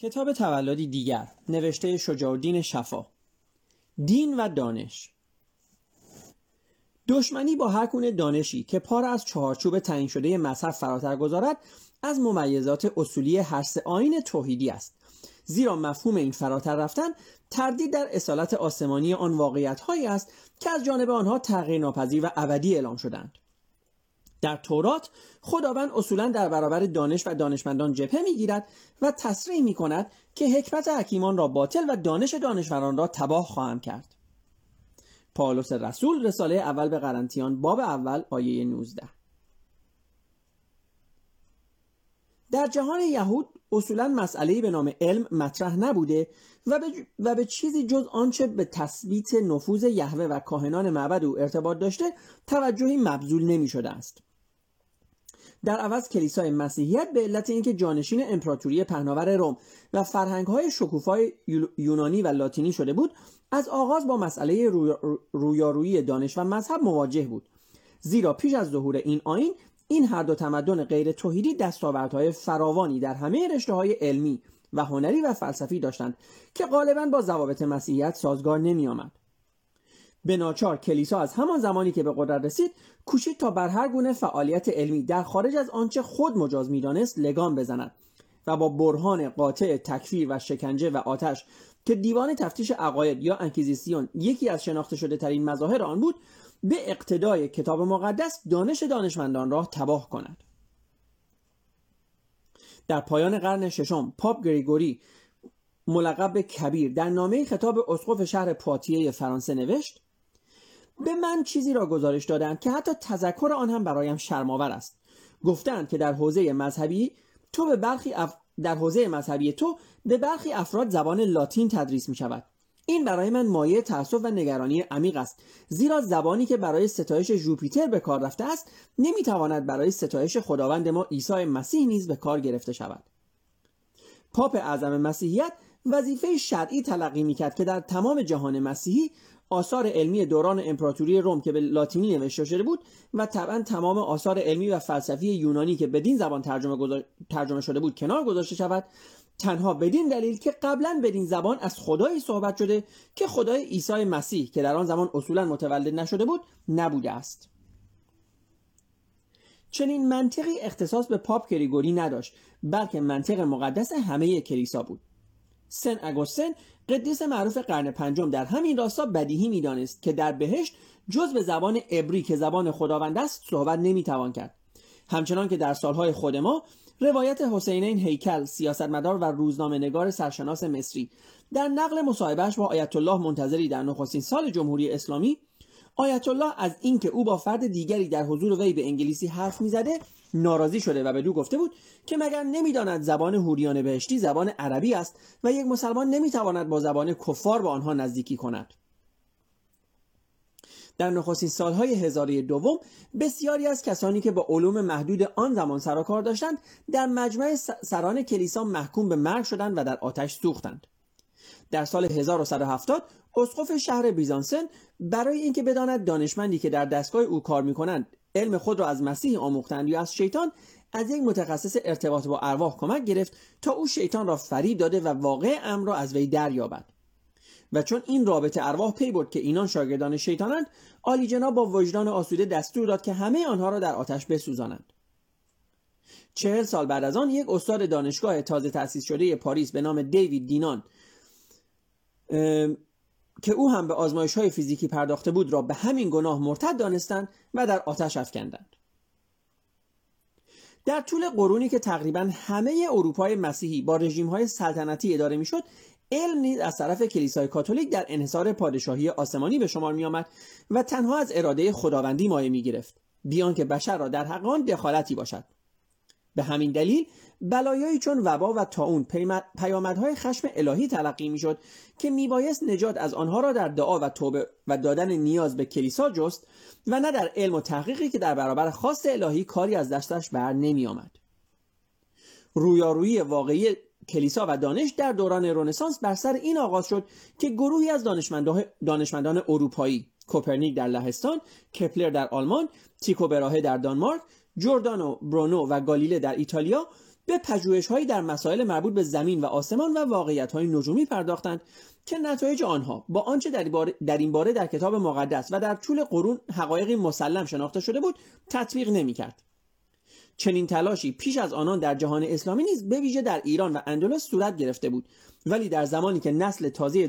کتاب تولدی دیگر نوشته شجاعالدین شفا. دین و دانش. دشمنی با هر گونه دانشی که پار از چهارچوب تعیین شده مذهب فراتر گذارد از ممیزات اصولی هر سه آین توحیدی است. زیرا مفهوم این فراتر رفتن تردید در اصالت آسمانی آن واقعیت هایی است که از جانب آنها تغییر ناپذیر و ابدی اعلام شدند. در تورات خداوند اصولا در برابر دانش و دانشمندان جبهه می‌گیرد و تصریح می کند که حکمت حکیمان را باطل و دانش دانشوران را تباه خواهم کرد. پالوس رسول رساله اول به قرنتیان باب اول آیه 19 در جهان یهود اصولا مسئله به نام علم مطرح نبوده و به, و به چیزی جز آنچه به تثبیت نفوذ یهوه و کاهنان معبد او ارتباط داشته توجهی مبذول نمی شده است. در عوض کلیسای مسیحیت به علت اینکه جانشین امپراتوری پهناور روم و فرهنگ‌های شکوفای یونانی و لاتینی شده بود از آغاز با مسئله رویارویی دانش و مذهب مواجه بود زیرا پیش از ظهور این آین این هر دو تمدن غیر توحیدی دستاوردهای فراوانی در همه رشته های علمی و هنری و فلسفی داشتند که غالبا با ضوابط مسیحیت سازگار نمی آمد. به ناچار کلیسا از همان زمانی که به قدرت رسید کوشید تا بر هر گونه فعالیت علمی در خارج از آنچه خود مجاز می‌دانست لگام بزند و با برهان قاطع تکفیر و شکنجه و آتش که دیوان تفتیش عقاید یا انکیزیسیون یکی از شناخته شده ترین مظاهر آن بود به اقتدای کتاب مقدس دانش دانشمندان را تباه کند. در پایان قرن ششم پاپ گریگوری ملقب کبیر در نامه خطاب اسقف شهر پاتیه فرانسه نوشت به من چیزی را گزارش دادند که حتی تذکر آن هم برایم شرماور است. گفتند که در حوزه مذهبی تو به برخی اف... در حوزه مذهبی تو به برخی افراد زبان لاتین تدریس می شود این برای من مایه تأسف و نگرانی عمیق است. زیرا زبانی که برای ستایش جوپیتر به کار رفته است نمی‌تواند برای ستایش خداوند ما عیسی مسیح نیز به کار گرفته شود. پاپ اعظم مسیحیت وظیفه شرعی تلقی می‌کرد که در تمام جهان مسیحی آثار علمی دوران امپراتوری روم که به لاتینی نوشته شده بود و طبعا تمام آثار علمی و فلسفی یونانی که بدین زبان ترجمه, ترجمه شده بود کنار گذاشته شود تنها بدین دلیل که قبلا بدین زبان از خدایی صحبت شده که خدای عیسی مسیح که در آن زمان اصولا متولد نشده بود نبوده است. چنین منطقی اختصاص به پاپ گریگوری نداشت بلکه منطق مقدس همه کلیسا بود. سن اگوستن قدیس معروف قرن پنجم در همین راستا بدیهی می‌دانست که در بهشت جز به زبان عبری که زبان خداوند است صحبت نمی‌توان کرد. همچنان که در سالهای خود ما روایت حسینین هیکل سیاستمدار و روزنامه نگار سرشناس مصری در نقل مصاحبهش با آیت الله منتظری در نخستین سال جمهوری اسلامی آیت الله از اینکه او با فرد دیگری در حضور وی به انگلیسی حرف می‌زده ناراضی شده و به دو گفته بود که مگر نمی‌داند زبان هوریان بهشتی زبان عربی است و یک مسلمان نمی‌تواند با زبان کفار به آنها نزدیکی کند. در نخستین سالهای هزاره دوم بسیاری از کسانی که با علوم محدود آن زمان سر کار داشتند در مجمع سران کلیسا محکوم به مرگ شدند و در آتش سوختند. در سال 1170 اسقف شهر بیزانسن برای اینکه بداند دانشمندی که در دستگاه او کار می‌کنند علم خود را از مسیح آموختند یا از شیطان از یک متخصص ارتباط با ارواح کمک گرفت تا او شیطان را فریب داده و واقع امر را از وی دریابد. و چون این رابطه ارواح پی برد که اینان شاگردان شیطانند عالی جناب با وجدان آسوده دستور داد که همه آنها را در آتش بسوزانند. چهل سال بعد از آن یک استاد دانشگاه تازه تأسیس شده پاریس به نام دیوید دینان که او هم به آزمایش های فیزیکی پرداخته بود را به همین گناه مرتد دانستند و در آتش افکندند. در طول قرونی که تقریبا همه اروپای مسیحی با رژیم های سلطنتی اداره می‌شد علم نیز از طرف کلیسای کاتولیک در انحصار پادشاهی آسمانی به شمار می آمد و تنها از اراده خداوندی مایه می گرفت بیان که بشر را در حق آن دخالتی باشد. به همین دلیل بلایایی چون وبا و تاون پیامدهای خشم الهی تلقی می‌شد که میبایست نجات از آنها را در دعا و توبه و دادن نیاز به کلیسا جست و نه در علم و تحقیقی که در برابر خواست الهی کاری از دستش بر نمی آمد. رویارویی واقعی کلیسا و دانش در دوران رنسانس بر سر این آغاز شد که گروهی از دانشمندان اروپایی کوپرنیک در لهستان، کپلر در آلمان، تیکو براهه در دانمارک، جوردانو برونو و گالیله در ایتالیا به پژوهش‌هایی در مسائل مربوط به زمین و آسمان و واقعیت‌های نجومی پرداختند که نتایج آنها با آنچه در این باره در کتاب مقدس و در طول قرون حقایقی مسلم شناخته شده بود تطبیق نمی‌کرد. چنین تلاشی پیش از آنان در جهان اسلامی نیز به ویژه در ایران و اندلس صورت گرفته بود. ولی در زمانی که نسل تازه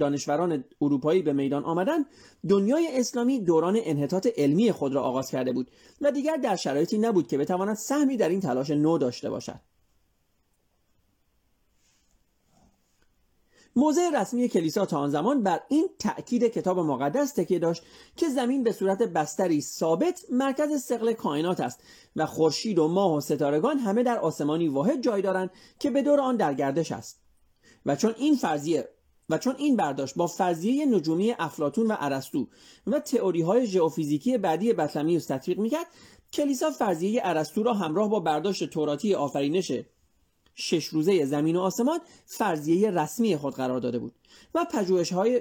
دانشوران اروپایی به میدان آمدند دنیای اسلامی دوران انحطاط علمی خود را آغاز کرده بود و دیگر در شرایطی نبود که بتواند سهمی در این تلاش نو داشته باشد. موضع رسمی کلیسا تا آن زمان بر این تأکید کتاب مقدس تکیه داشت که زمین به صورت بستری ثابت مرکز سقل کائنات است و خورشید و ماه و ستارگان همه در آسمانی واحد جای دارند که به دور آن در گردش است. و چون این فرضیه و چون این برداشت با فرضیه نجومی افلاتون و ارسطو و تئوری های ژئوفیزیکی بعدی بطلمیوس تطبیق می‌کرد کلیسا فرضیه ارسطو را همراه با برداشت توراتی آفرینش شش روزه زمین و آسمان فرضیه رسمی خود قرار داده بود و پژوهش های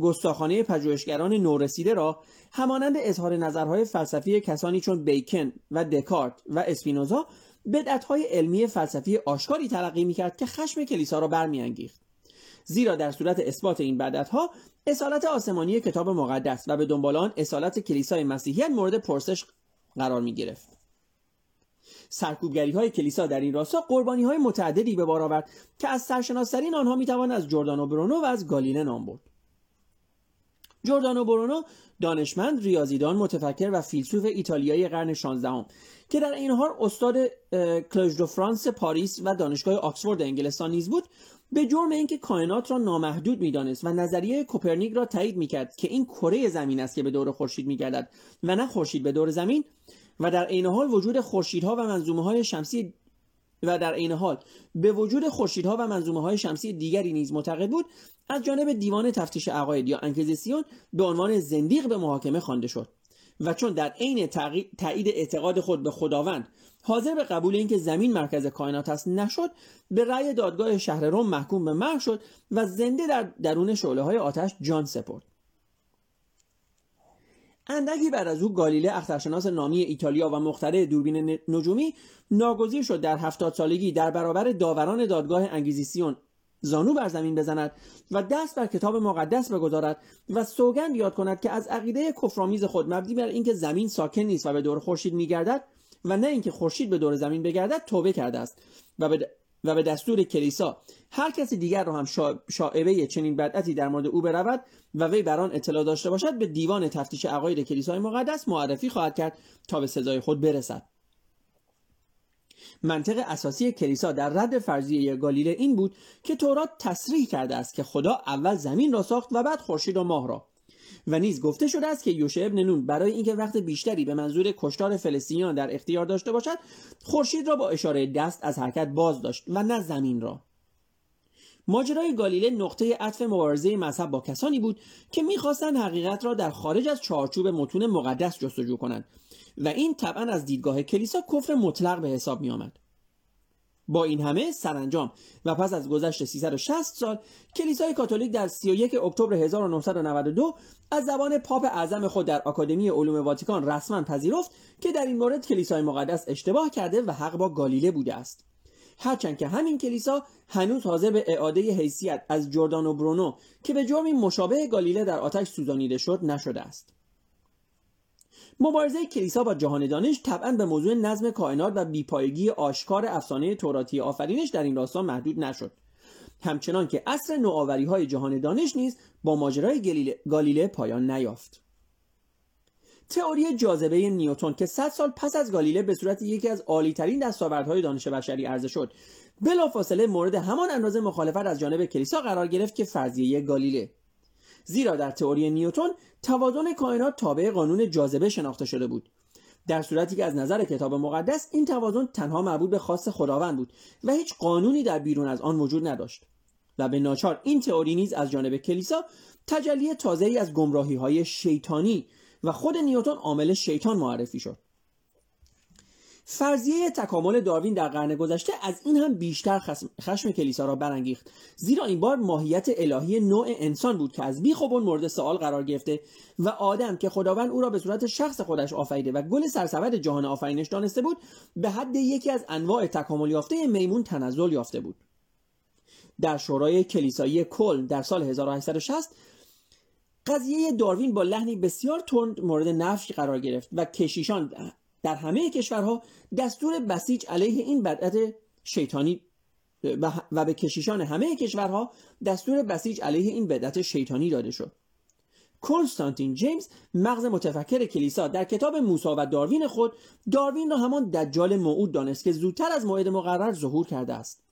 گستاخانه پژوهشگران نورسیده را همانند اظهار نظرهای فلسفی کسانی چون بیکن و دکارت و اسپینوزا بدعتهای علمی فلسفی آشکاری تلقی می‌کرد که خشم کلیسا را برمیانگیخت زیرا در صورت اثبات این بدعتها اصالت آسمانی کتاب مقدس و به دنبال آن اصالت کلیسای مسیحیت مورد پرسش قرار می گرفت. سرکوبگری های کلیسا در این راستا قربانی های متعددی به بار آورد که از سرشناسترین آنها می‌توان از جردانو برونو و از گالیله نام برد. جردانو برونو دانشمند ریاضیدان متفکر و فیلسوف ایتالیایی قرن 16 که در این حال استاد کلژ دو فرانس پاریس و دانشگاه آکسفورد انگلستان نیز بود به جرم اینکه کائنات را نامحدود می‌دانست و نظریه کوپرنیک را تایید می‌کرد که این کره زمین است که به دور خورشید میگردد و نه خورشید به دور زمین. و در عین حال وجود خورشیدها و منظومه های شمسی و در عین حال به وجود خورشیدها و منظومه های شمسی دیگری نیز معتقد بود از جانب دیوان تفتیش عقاید یا انکیزیسیون به عنوان زندیق به محاکمه خوانده شد و چون در عین تایید اعتقاد خود به خداوند حاضر به قبول اینکه زمین مرکز کائنات است نشد به رأی دادگاه شهر روم محکوم به مرگ شد و زنده در درون شعله های آتش جان سپرد. اندکی بعد از او گالیله اخترشناس نامی ایتالیا و مخترع دوربین نجومی ناگزیر شد در هفتاد سالگی در برابر داوران دادگاه انگیزیسیون زانو بر زمین بزند و دست بر کتاب مقدس بگذارد و سوگند یاد کند که از عقیده کفرآمیز خود مبنی بر اینکه زمین ساکن نیست و به دور خورشید میگردد و نه اینکه خورشید به دور زمین بگردد توبه کرده است و به و به دستور کلیسا. هر کسی دیگر را هم شاعبه چنین بدعتی در مورد او برود و وی بر آن اطلاع داشته باشد به دیوان تفتیش عقاید کلیسای مقدس معرفی خواهد کرد تا به سزای خود برسد. منطق اساسی کلیسا در رد فرضیه گالیله این بود که تورات تصریح کرده است که خدا اول زمین را ساخت و بعد خورشید و ماه را. و نیز گفته شده است که یوشع ابن نون برای اینکه وقت بیشتری به منظور کشتار فلسطینیان در اختیار داشته باشد خورشید را با اشاره دست از حرکت باز داشت و نه زمین را ماجرای گالیله نقطه عطف مبارزه مذهب با کسانی بود که می‌خواستند حقیقت را در خارج از چارچوب متون مقدس جستجو کنند و این طبعا از دیدگاه کلیسا کفر مطلق به حساب می آمد. با این همه سرانجام. و پس از گذشت 360 سال کلیسای کاتولیک در 31 اکتبر 1992 از زبان پاپ اعظم خود در آکادمی علوم واتیکان رسما پذیرفت که در این مورد کلیسای مقدس اشتباه کرده و حق با گالیله بوده است. هرچند که همین کلیسا هنوز حاضر به اعاده حیثیت از جردان و برونو که به جرمی مشابه گالیله در آتش سوزانیده شد نشده است. مبارزه کلیسا با جهان دانش طبعا به موضوع نظم کائنات و بیپایگی آشکار افسانه توراتی آفرینش در این راستا محدود نشد. همچنان که اصر نوآوری های جهان دانش نیز با ماجرای گالیله پایان نیافت. تئوری جاذبه نیوتن که 100 سال پس از گالیله به صورت یکی از عالیترین دستاوردهای دانش بشری عرضه شد بلافاصله مورد همان اندازه مخالفت از جانب کلیسا قرار گرفت که فرضیه گالیله. زیرا در تئوری نیوتن توازن کائنات تابع قانون جاذبه شناخته شده بود. در صورتی که از نظر کتاب مقدس این توازن تنها مربوط به خاص خداوند بود و هیچ قانونی در بیرون از آن وجود نداشت و به ناچار این تئوری نیز از جانب کلیسا تجلی تازه‌ای از گمراهی های شیطانی و خود نیوتن عامل شیطان معرفی شد. فرضیه تکامل داروین در قرن گذشته از این هم بیشتر خشم کلیسا را برانگیخت. زیرا این بار ماهیت الهی نوع انسان بود که از بیخ و مورد سوال قرار گرفته و آدم که خداوند او را به صورت شخص خودش آفریده و گل سرسبد جهان آفرینش دانسته بود به حد یکی از انواع تکامل یافته میمون تنزل یافته بود. در شورای کلیسایی کل در سال 1860 قضیه داروین با لحنی بسیار تند مورد نفی قرار گرفت و کشیشان در همه کشورها دستور بسیج علیه این بدعت شیطانی و به کشیشان همه کشورها دستور بسیج علیه این بدعت شیطانی داده شد. کنستانتین جیمز مغز متفکر کلیسا در کتاب موسی و داروین خود داروین را همان دجال موعود دانست که زودتر از موعد مقرر ظهور کرده است.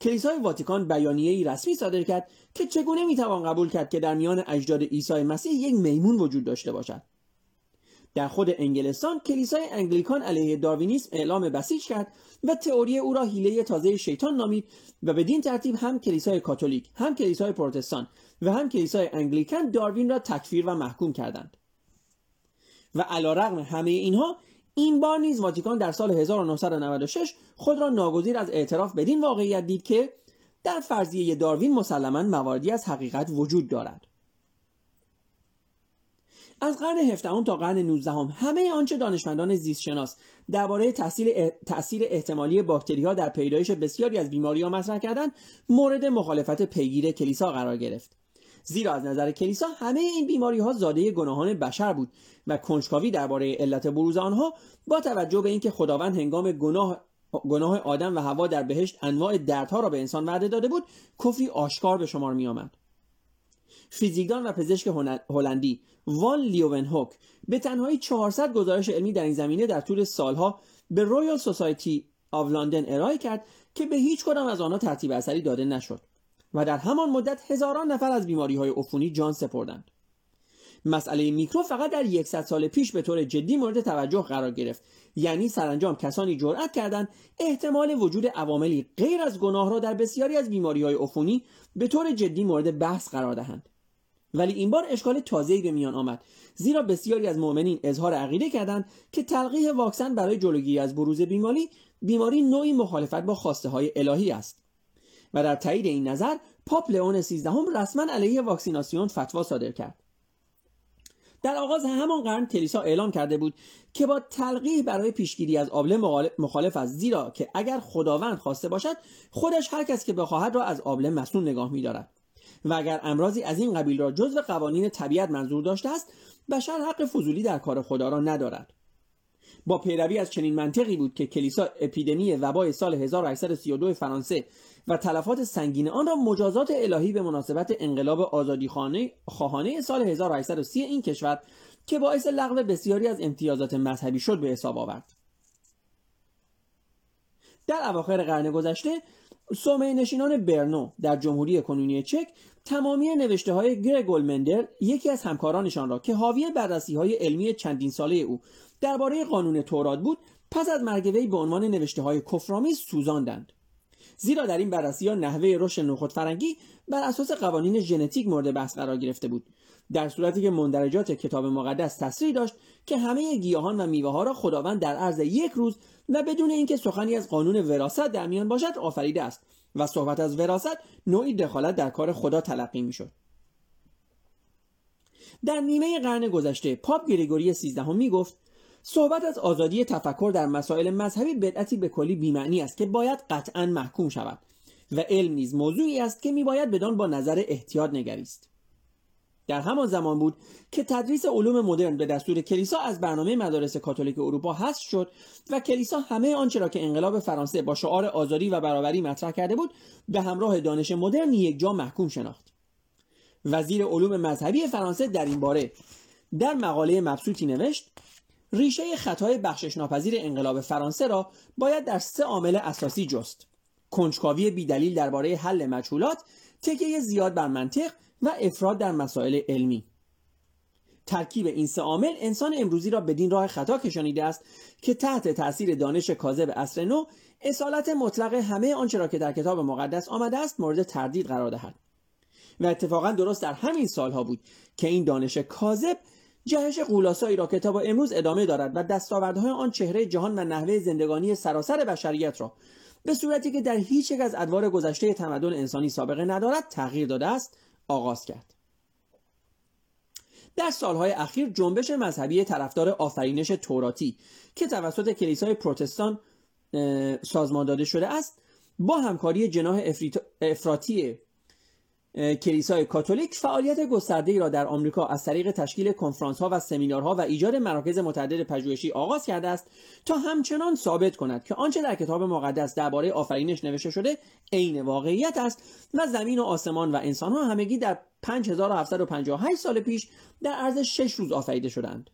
کلیسای واتیکان بیانیه‌ای رسمی صادر کرد که چگونه می‌توان قبول کرد که در میان اجداد عیسی مسیح یک میمون وجود داشته باشد. در خود انگلستان کلیسای انگلیکان علیه داروینیسم اعلام بسیج کرد و تئوری او را حیله تازه شیطان نامید و بدین ترتیب هم کلیسای کاتولیک هم کلیسای پروتستان و هم کلیسای انگلیکان داروین را تکفیر و محکوم کردند. و علیرغم همه اینها این بار نیز واتیکان در سال 1996 خود را ناگزیر از اعتراف بدین واقعیت دید که در فرضیه داروین مسلما مواردی از حقیقت وجود دارد. از قرن هفدهم تا قرن 19 همه آنچه دانشمندان زیستشناس درباره تاثیر تاثیر احتمالی باکتری ها در پیدایش بسیاری از بیماری ها مطرح کردند مورد مخالفت پیگیر کلیسا قرار گرفت زیرا از نظر کلیسا همه این بیماری ها زاده گناهان بشر بود و کنجکاوی درباره علت بروز آنها با توجه به اینکه خداوند هنگام گناه گناه آدم و هوا در بهشت انواع دردها را به انسان وعده داده بود کفری آشکار به شمار می آمد. فیزیکدان و پزشک هلندی وان لیوونهوک به تنهایی 400 گزارش علمی در این زمینه در طول سالها به Royal Society of London ارائه کرد که به هیچ کدام از آنها ترتیب اثری داده نشد و در همان مدت هزاران نفر از بیماری های عفونی جان سپردند. مسئله میکروب فقط در یکصد سال پیش به طور جدی مورد توجه قرار گرفت. یعنی سرانجام کسانی جرأت کردند احتمال وجود عواملی غیر از گناه را در بسیاری از بیماری های عفونی به طور جدی مورد بحث قرار دهند. ولی این بار اشکال تازه‌ای به میان آمد. زیرا بسیاری از مؤمنین اظهار عقیده کردند که تلقیح واکسن برای جلوگیری از بروز بیماری بیماری نوعی مخالفت با خواسته های الهی است. و در تایید این نظر پاپ لئون سیزدهم رسما علیه واکسیناسیون فتوا صادر کرد. در آغاز همان قرن کلیسا اعلام کرده بود که با تلقیح برای پیشگیری از آبله مخالف است زیرا که اگر خداوند خواسته باشد خودش هر کس که بخواهد را از آبله مسئول نگاه می‌دارد. و اگر امراضی از این قبیل را جزو قوانین طبیعت منظور داشته است بشر حق فضولی در کار خدا را ندارد. با پیروی از چنین منطقی بود که کلیسا اپیدمی وبای سال 1832 فرانسه و تلفات سنگین آن را مجازات الهی به مناسبت انقلاب آزادی خواهانه سال 1830 این کشور که باعث لغو بسیاری از امتیازات مذهبی شد به حساب آورد. در اواخر قرن گذشته سومه نشینان برنو در جمهوری کنونی چک تمامی نوشته های گرگول مندر یکی از همکارانشان را که حاوی بررسی های علمی چندین ساله او درباره قانون تورات بود پس از مرگ وی به عنوان نوشته های کفرآمیز سوزاندند. زیرا در این بررسی ها نحوه رشد نخود فرنگی بر اساس قوانین ژنتیک مورد بحث قرار گرفته بود. در صورتی که مندرجات کتاب مقدس تصریح داشت که همه گیاهان و میوه ها را خداوند در عرض یک روز و بدون اینکه سخنی از قانون وراست در میان باشد آفریده است و صحبت از وراست نوعی دخالت در کار خدا تلقی می‌شد. در نیمه قرن گذشته پاپ گریگوری سیزدهم می گفت صحبت از آزادی تفکر در مسائل مذهبی بدعتی به کلی بیمعنی است که باید قطعا محکوم شود و علم نیز موضوعی است که میباید بدان با نظر احتیاط نگریست. در همان زمان بود که تدریس علوم مدرن به دستور کلیسا از برنامه مدارس کاتولیک اروپا حذف شد و کلیسا همه آنچه را که انقلاب فرانسه با شعار آزادی و برابری مطرح کرده بود به همراه دانش مدرن یک جا محکوم شناخت. وزیر علوم مذهبی فرانسه در این باره در مقاله مبسوطی نوشت ریشه خطای بخشش ناپذیر انقلاب فرانسه را باید در سه عامل اساسی جست. کنجکاوی بیدلیل درباره حل مجهولات تکیه زیاد بر منطق و افراد در مسائل علمی. ترکیب این سه عامل انسان امروزی را بدین راه خطا کشانیده است که تحت تاثیر دانش کاذب عصر نو اصالت مطلق همه آنچه را که در کتاب مقدس آمده است مورد تردید قرار دهد. و اتفاقا درست در همین سالها بود که این دانش کاذب جهش قولاسایی را کتاب امروز ادامه دارد و دستاوردهای آن چهره جهان و نحوه زندگانی سراسر بشریت را به صورتی که در هیچ یک از ادوار گذشته تمدن انسانی سابقه ندارد تغییر داده است آغاز کرد. در سالهای اخیر جنبش مذهبی طرفدار آفرینش توراتی که توسط کلیسای پروتستان سازمان داده شده است با همکاری جناح افراطی کلیسای کاتولیک فعالیت گسترده را در آمریکا از طریق تشکیل کنفرانس ها و سمینارها و ایجاد مراکز متعدد پژوهشی آغاز کرده است تا همچنان ثابت کند که آنچه در کتاب مقدس درباره آفرینش نوشته شده عین واقعیت است و زمین و آسمان و انسان ها همگی در 5758 سال پیش در عرض 6 روز آفریده شدند.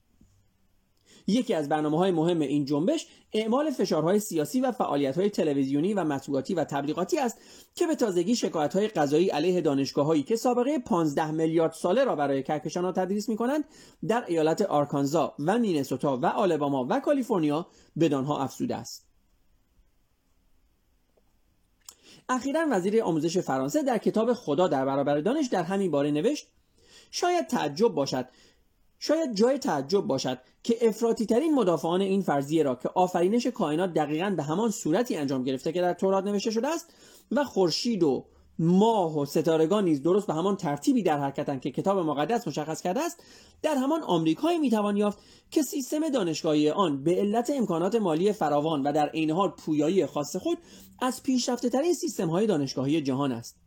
یکی از برنامه های مهم این جنبش اعمال فشارهای سیاسی و فعالیت های تلویزیونی و مطبوعاتی و تبلیغاتی است که به تازگی شکایت های قضایی علیه دانشگاه هایی که سابقه 15 میلیارد ساله را برای کهکشان تدریس می کنند در ایالت آرکانزا و مینسوتا و آلباما و کالیفرنیا بدانها افزوده است. اخیرا وزیر آموزش فرانسه در کتاب خدا در برابر دانش در همین باره نوشت شاید تعجب باشد شاید جای تعجب باشد که افراطی ترین مدافعان این فرضیه را که آفرینش کائنات دقیقا به همان صورتی انجام گرفته که در تورات نوشته شده است و خورشید و ماه و ستارگان نیز درست به همان ترتیبی در حرکتند که کتاب مقدس مشخص کرده است در همان آمریکایی می‌توان یافت که سیستم دانشگاهی آن به علت امکانات مالی فراوان و در عین حال پویایی خاص خود از پیشرفته ترین سیستم های دانشگاهی جهان است.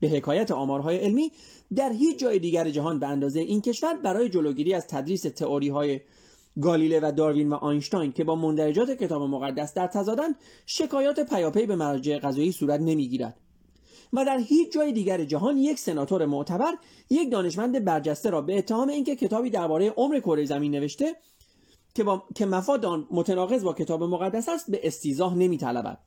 به حکایت آمارهای علمی در هیچ جای دیگر جهان به اندازه این کشور برای جلوگیری از تدریس تئوری های گالیله و داروین و آینشتاین که با مندرجات کتاب مقدس در تضادند شکایات پیاپی به مراجع قضایی صورت نمی‌گیرد. و در هیچ جای دیگر جهان یک سناتور معتبر یک دانشمند برجسته را به اتهام اینکه کتابی درباره عمر کره زمین نوشته که, با... که مفاد آن متناقض با کتاب مقدس است به استیزاه نمیطلبد.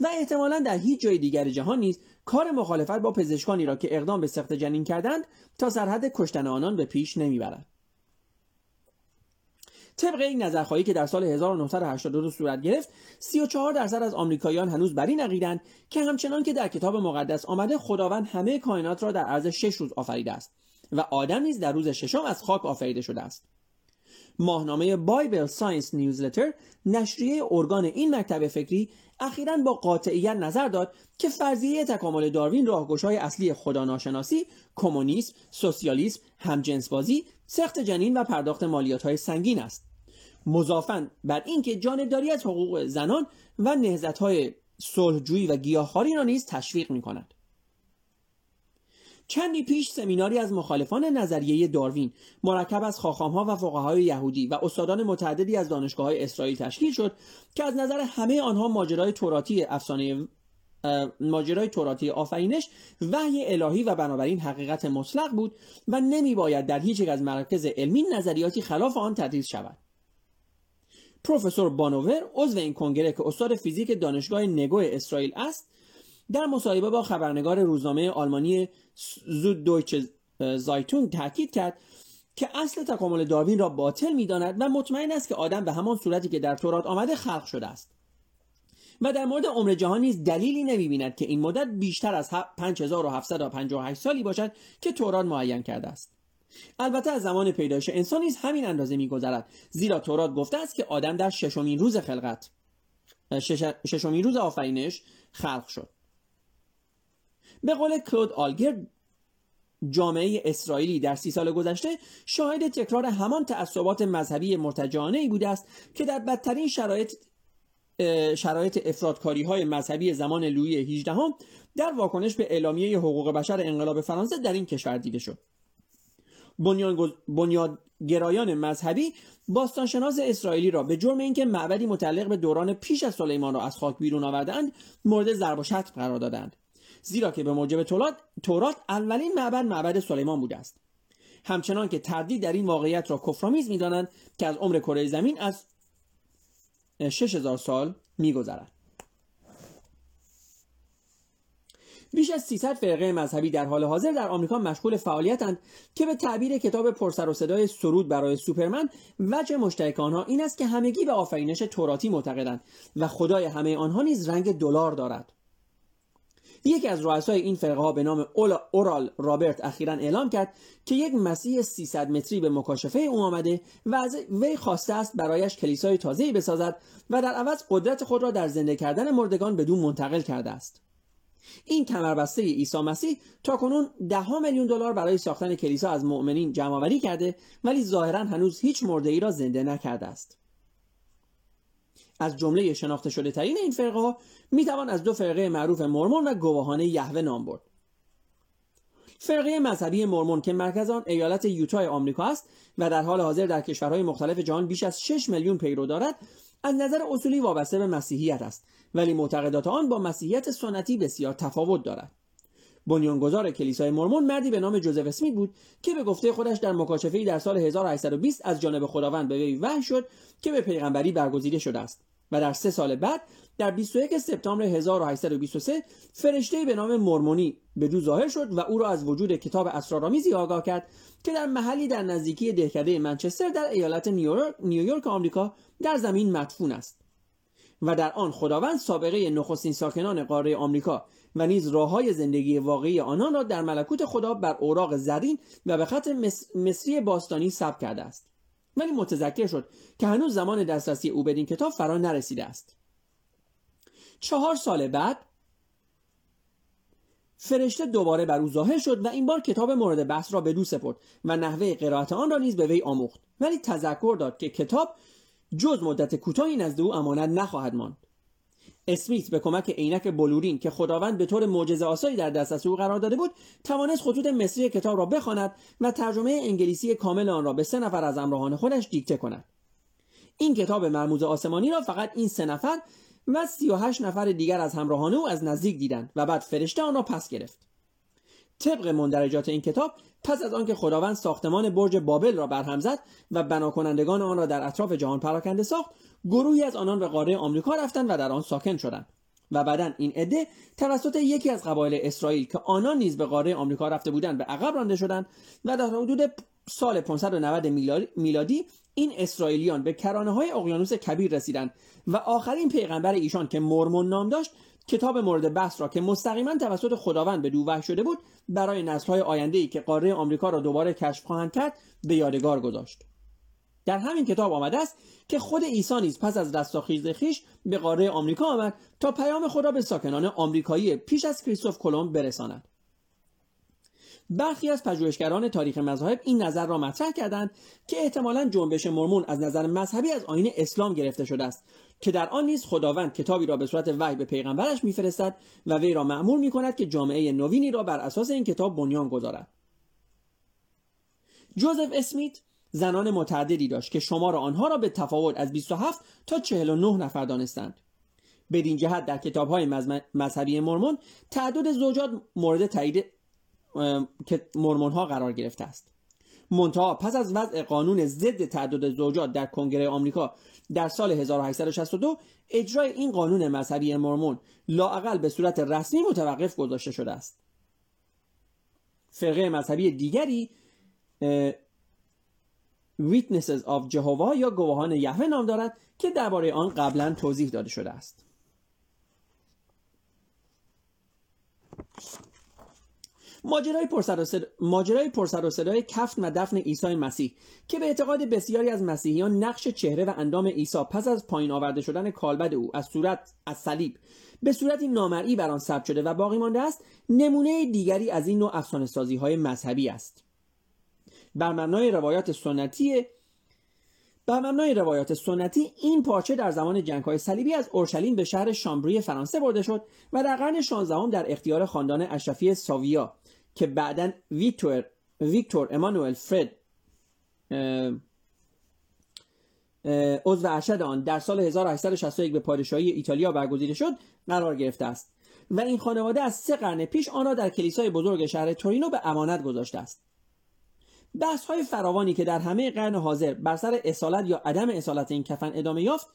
و احتمالا در هیچ جای دیگر جهان نیز کار مخالفت با پزشکانی را که اقدام به سخت جنین کردند تا سرحد کشتن آنان به پیش نمی‌برد. طبق این نظرخواهی که در سال 1982 صورت گرفت 34 درصد از آمریکاییان هنوز بر این عقیدند که همچنان که در کتاب مقدس آمده خداوند همه کائنات را در عرض شش روز آفریده است و آدم نیز در روز ششم از خاک آفریده شده است. ماهنامه بایبل ساینس نیوزلتر نشریه ارگان این مکتب فکری اخیرا با قاطعیت نظر داد که فرضیه تکامل داروین راهگشای اصلی خداناشناسی کمونیسم سوسیالیسم همجنسبازی سخت جنین و پرداخت مالیات های سنگین است مضافن بر اینکه جانبداری از حقوق زنان و نهزت های صلحجویی و گیاهخواری را نیز تشویق می کند. چندی پیش سمیناری از مخالفان نظریه داروین مرکب از خاخامها و فقهای یهودی و استادان متعددی از دانشگاه های اسرائیل تشکیل شد که از نظر همه آنها ماجرای توراتی افسانه ماجرای توراتی آفرینش وحی الهی و بنابراین حقیقت مطلق بود و نمی باید در هیچ یک از مراکز علمی نظریاتی خلاف آن تدریس شود. پروفسور بانوور عضو این کنگره که استاد فیزیک دانشگاه نگو اسرائیل است در مصاحبه با خبرنگار روزنامه آلمانی زود دویچ زایتون تاکید کرد که اصل تکامل داروین را باطل می‌داند و مطمئن است که آدم به همان صورتی که در تورات آمده خلق شده است. و در مورد عمر جهان نیز دلیلی نمی‌بیند که این مدت بیشتر از 5758 سالی باشد که تورات معین کرده است. البته از زمان پیدایش انسان نیز همین اندازه میگذرد زیرا تورات گفته است که آدم در ششمین روز خلقت ششمین روز آفرینش خلق شد. به قول کلود آلگر جامعه اسرائیلی در سی سال گذشته شاهد تکرار همان تعصبات مذهبی مرتجعانه ای بوده است که در بدترین شرایط شرایط افرادکاری های مذهبی زمان لویی 18 هم در واکنش به اعلامیه حقوق بشر انقلاب فرانسه در این کشور دیده شد. بنیادگرایان مذهبی باستانشناس اسرائیلی را به جرم اینکه معبدی متعلق به دوران پیش از سلیمان را از خاک بیرون آوردند مورد ضرب و شتم قرار دادند زیرا که به موجب تورات تورات اولین معبد معبد سلیمان بوده است. همچنان که تردید در این واقعیت را کفرآمیز می‌دانند که از عمر کره زمین از 6000 سال میگذرد. بیش از 300 فرقه مذهبی در حال حاضر در آمریکا مشغول فعالیتند که به تعبیر کتاب پرسر و صدای سرود برای سوپرمن وجه مشترک آنها این است که همگی به آفرینش توراتی معتقدند و خدای همه آنها نیز رنگ دلار دارد. یکی از رؤسای این فرقه ها به نام اورال رابرت اخیرا اعلام کرد که یک مسیح 300 متری به مکاشفه او آمده و از وی خواسته است برایش کلیسای تازه‌ای بسازد و در عوض قدرت خود را در زنده کردن مردگان بدون منتقل کرده است. این کمربسته عیسی مسیح تا کنون ده میلیون دلار برای ساختن کلیسا از مؤمنین جمع کرده ولی ظاهرا هنوز هیچ مرده ای را زنده نکرده است. از جمله شناخته شده ترین این فرقه ها می توان از دو فرقه معروف مرمون و گواهان یهوه نام برد. فرقه مذهبی مرمون که مرکز آن ایالت یوتای آمریکا است و در حال حاضر در کشورهای مختلف جهان بیش از 6 میلیون پیرو دارد از نظر اصولی وابسته به مسیحیت است ولی معتقدات آن با مسیحیت سنتی بسیار تفاوت دارد. بنیانگذار کلیسای مرمون مردی به نام جوزف اسمیت بود که به گفته خودش در مکاشفه‌ای در سال 1820 از جانب خداوند به وی وحی شد که به پیغمبری برگزیده شده است. و در سه سال بعد در 21 سپتامبر 1823 فرشته به نام مرمونی به دو ظاهر شد و او را از وجود کتاب اسرارآمیزی آگاه کرد که در محلی در نزدیکی دهکده منچستر در ایالت نیویورک آمریکا در زمین مدفون است. و در آن خداوند سابقه نخستین ساکنان قاره آمریکا و نیز راه های زندگی واقعی آنان را در ملکوت خدا بر اوراق زرین و به خط مصری باستانی ثبت کرده است. ولی متذکر شد که هنوز زمان دسترسی او بدین کتاب فرا نرسیده است. چهار سال بعد فرشته دوباره بر او ظاهر شد و این بار کتاب مورد بحث را به دو سپرد و نحوه قرائت آن را نیز به وی آموخت. ولی تذکر داد که کتاب جز مدت کوتاهی نزد او امانت نخواهد ماند. اسمیت به کمک عینک بلورین که خداوند به طور معجزه آسایی در دسترس او قرار داده بود توانست خطوط مصری کتاب را بخواند و ترجمه انگلیسی کامل آن را به سه نفر از همراهان خودش دیکته کند. این کتاب مرموز آسمانی را فقط این سه نفر و 38 نفر دیگر از همراهان او از نزدیک دیدند و بعد فرشته آن را پس گرفت. طبق مندرجات این کتاب پس از آنکه خداوند ساختمان برج بابل را برهم زد و بناکنندگان آن را در اطراف جهان پراکنده ساخت گروهی از آنان به قاره آمریکا رفتند و در آن ساکن شدند. و بعدا این عده توسط یکی از قبایل اسرائیل که آنان نیز به قاره آمریکا رفته بودند به عقب رانده شدند و در حدود سال 590 میلادی این اسرائیلیان به کرانه های اقیانوس کبیر رسیدند و آخرین پیغمبر ایشان که مرمون نام داشت کتاب مورد بحث را که مستقیما توسط خداوند به دو شده بود برای نسل‌های آینده که قاره آمریکا را دوباره کشف خواهند کرد به یادگار گذاشت. در همین کتاب آمده است که خود عیسی نیز پس از رستاخیز خیش به قاره آمریکا آمد تا پیام خود را به ساکنان آمریکایی پیش از کریستوف کلمب برساند. برخی از پژوهشگران تاریخ مذاهب این نظر را مطرح کردند که احتمالا جنبش مرمون از نظر مذهبی از آین اسلام گرفته شده است که در آن نیز خداوند کتابی را به صورت وحی به پیغمبرش میفرستد و وی را معمول می کند که جامعه نوینی را بر اساس این کتاب بنیان گذارد. جوزف اسمیت زنان متعددی داشت که شمار آنها را به تفاوت از 27 تا 49 نفر دانستند. بدین جهت در کتاب های مذهبی مرمون تعداد زوجات مورد تایید که مرمون ها قرار گرفته است. منتها پس از وضع قانون ضد تعداد زوجات در کنگره آمریکا در سال 1862 اجرای این قانون مذهبی مرمون لاعقل به صورت رسمی متوقف گذاشته شده است. فرقه مذهبی دیگری Witnesses of Jehovah یا گواهان یهوه نام دارد که درباره آن قبلا توضیح داده شده است. ماجرای پرسر و, صد... ماجرای پرسر و صدای کفن و دفن عیسی مسیح که به اعتقاد بسیاری از مسیحیان نقش چهره و اندام عیسی پس از پایین آورده شدن کالبد او از صورت از صلیب به صورتی نامرئی بر آن ثبت شده و باقی مانده است نمونه دیگری از این نوع افسانه سازی های مذهبی است. بر مبنای روایات سنتی بر مبنای روایات سنتی این پارچه در زمان جنگ های صلیبی از اورشلیم به شهر شامبری فرانسه برده شد و در قرن 16 در اختیار خاندان اشرفی ساویا که بعدا ویکتور ویکتور امانوئل فرد عضو ارشد آن در سال 1861 به پادشاهی ایتالیا برگزیده شد قرار گرفته است و این خانواده از سه قرن پیش آن را در کلیسای بزرگ شهر تورینو به امانت گذاشته است. بحث های فراوانی که در همه قرن حاضر بر سر اصالت یا عدم اصالت این کفن ادامه یافت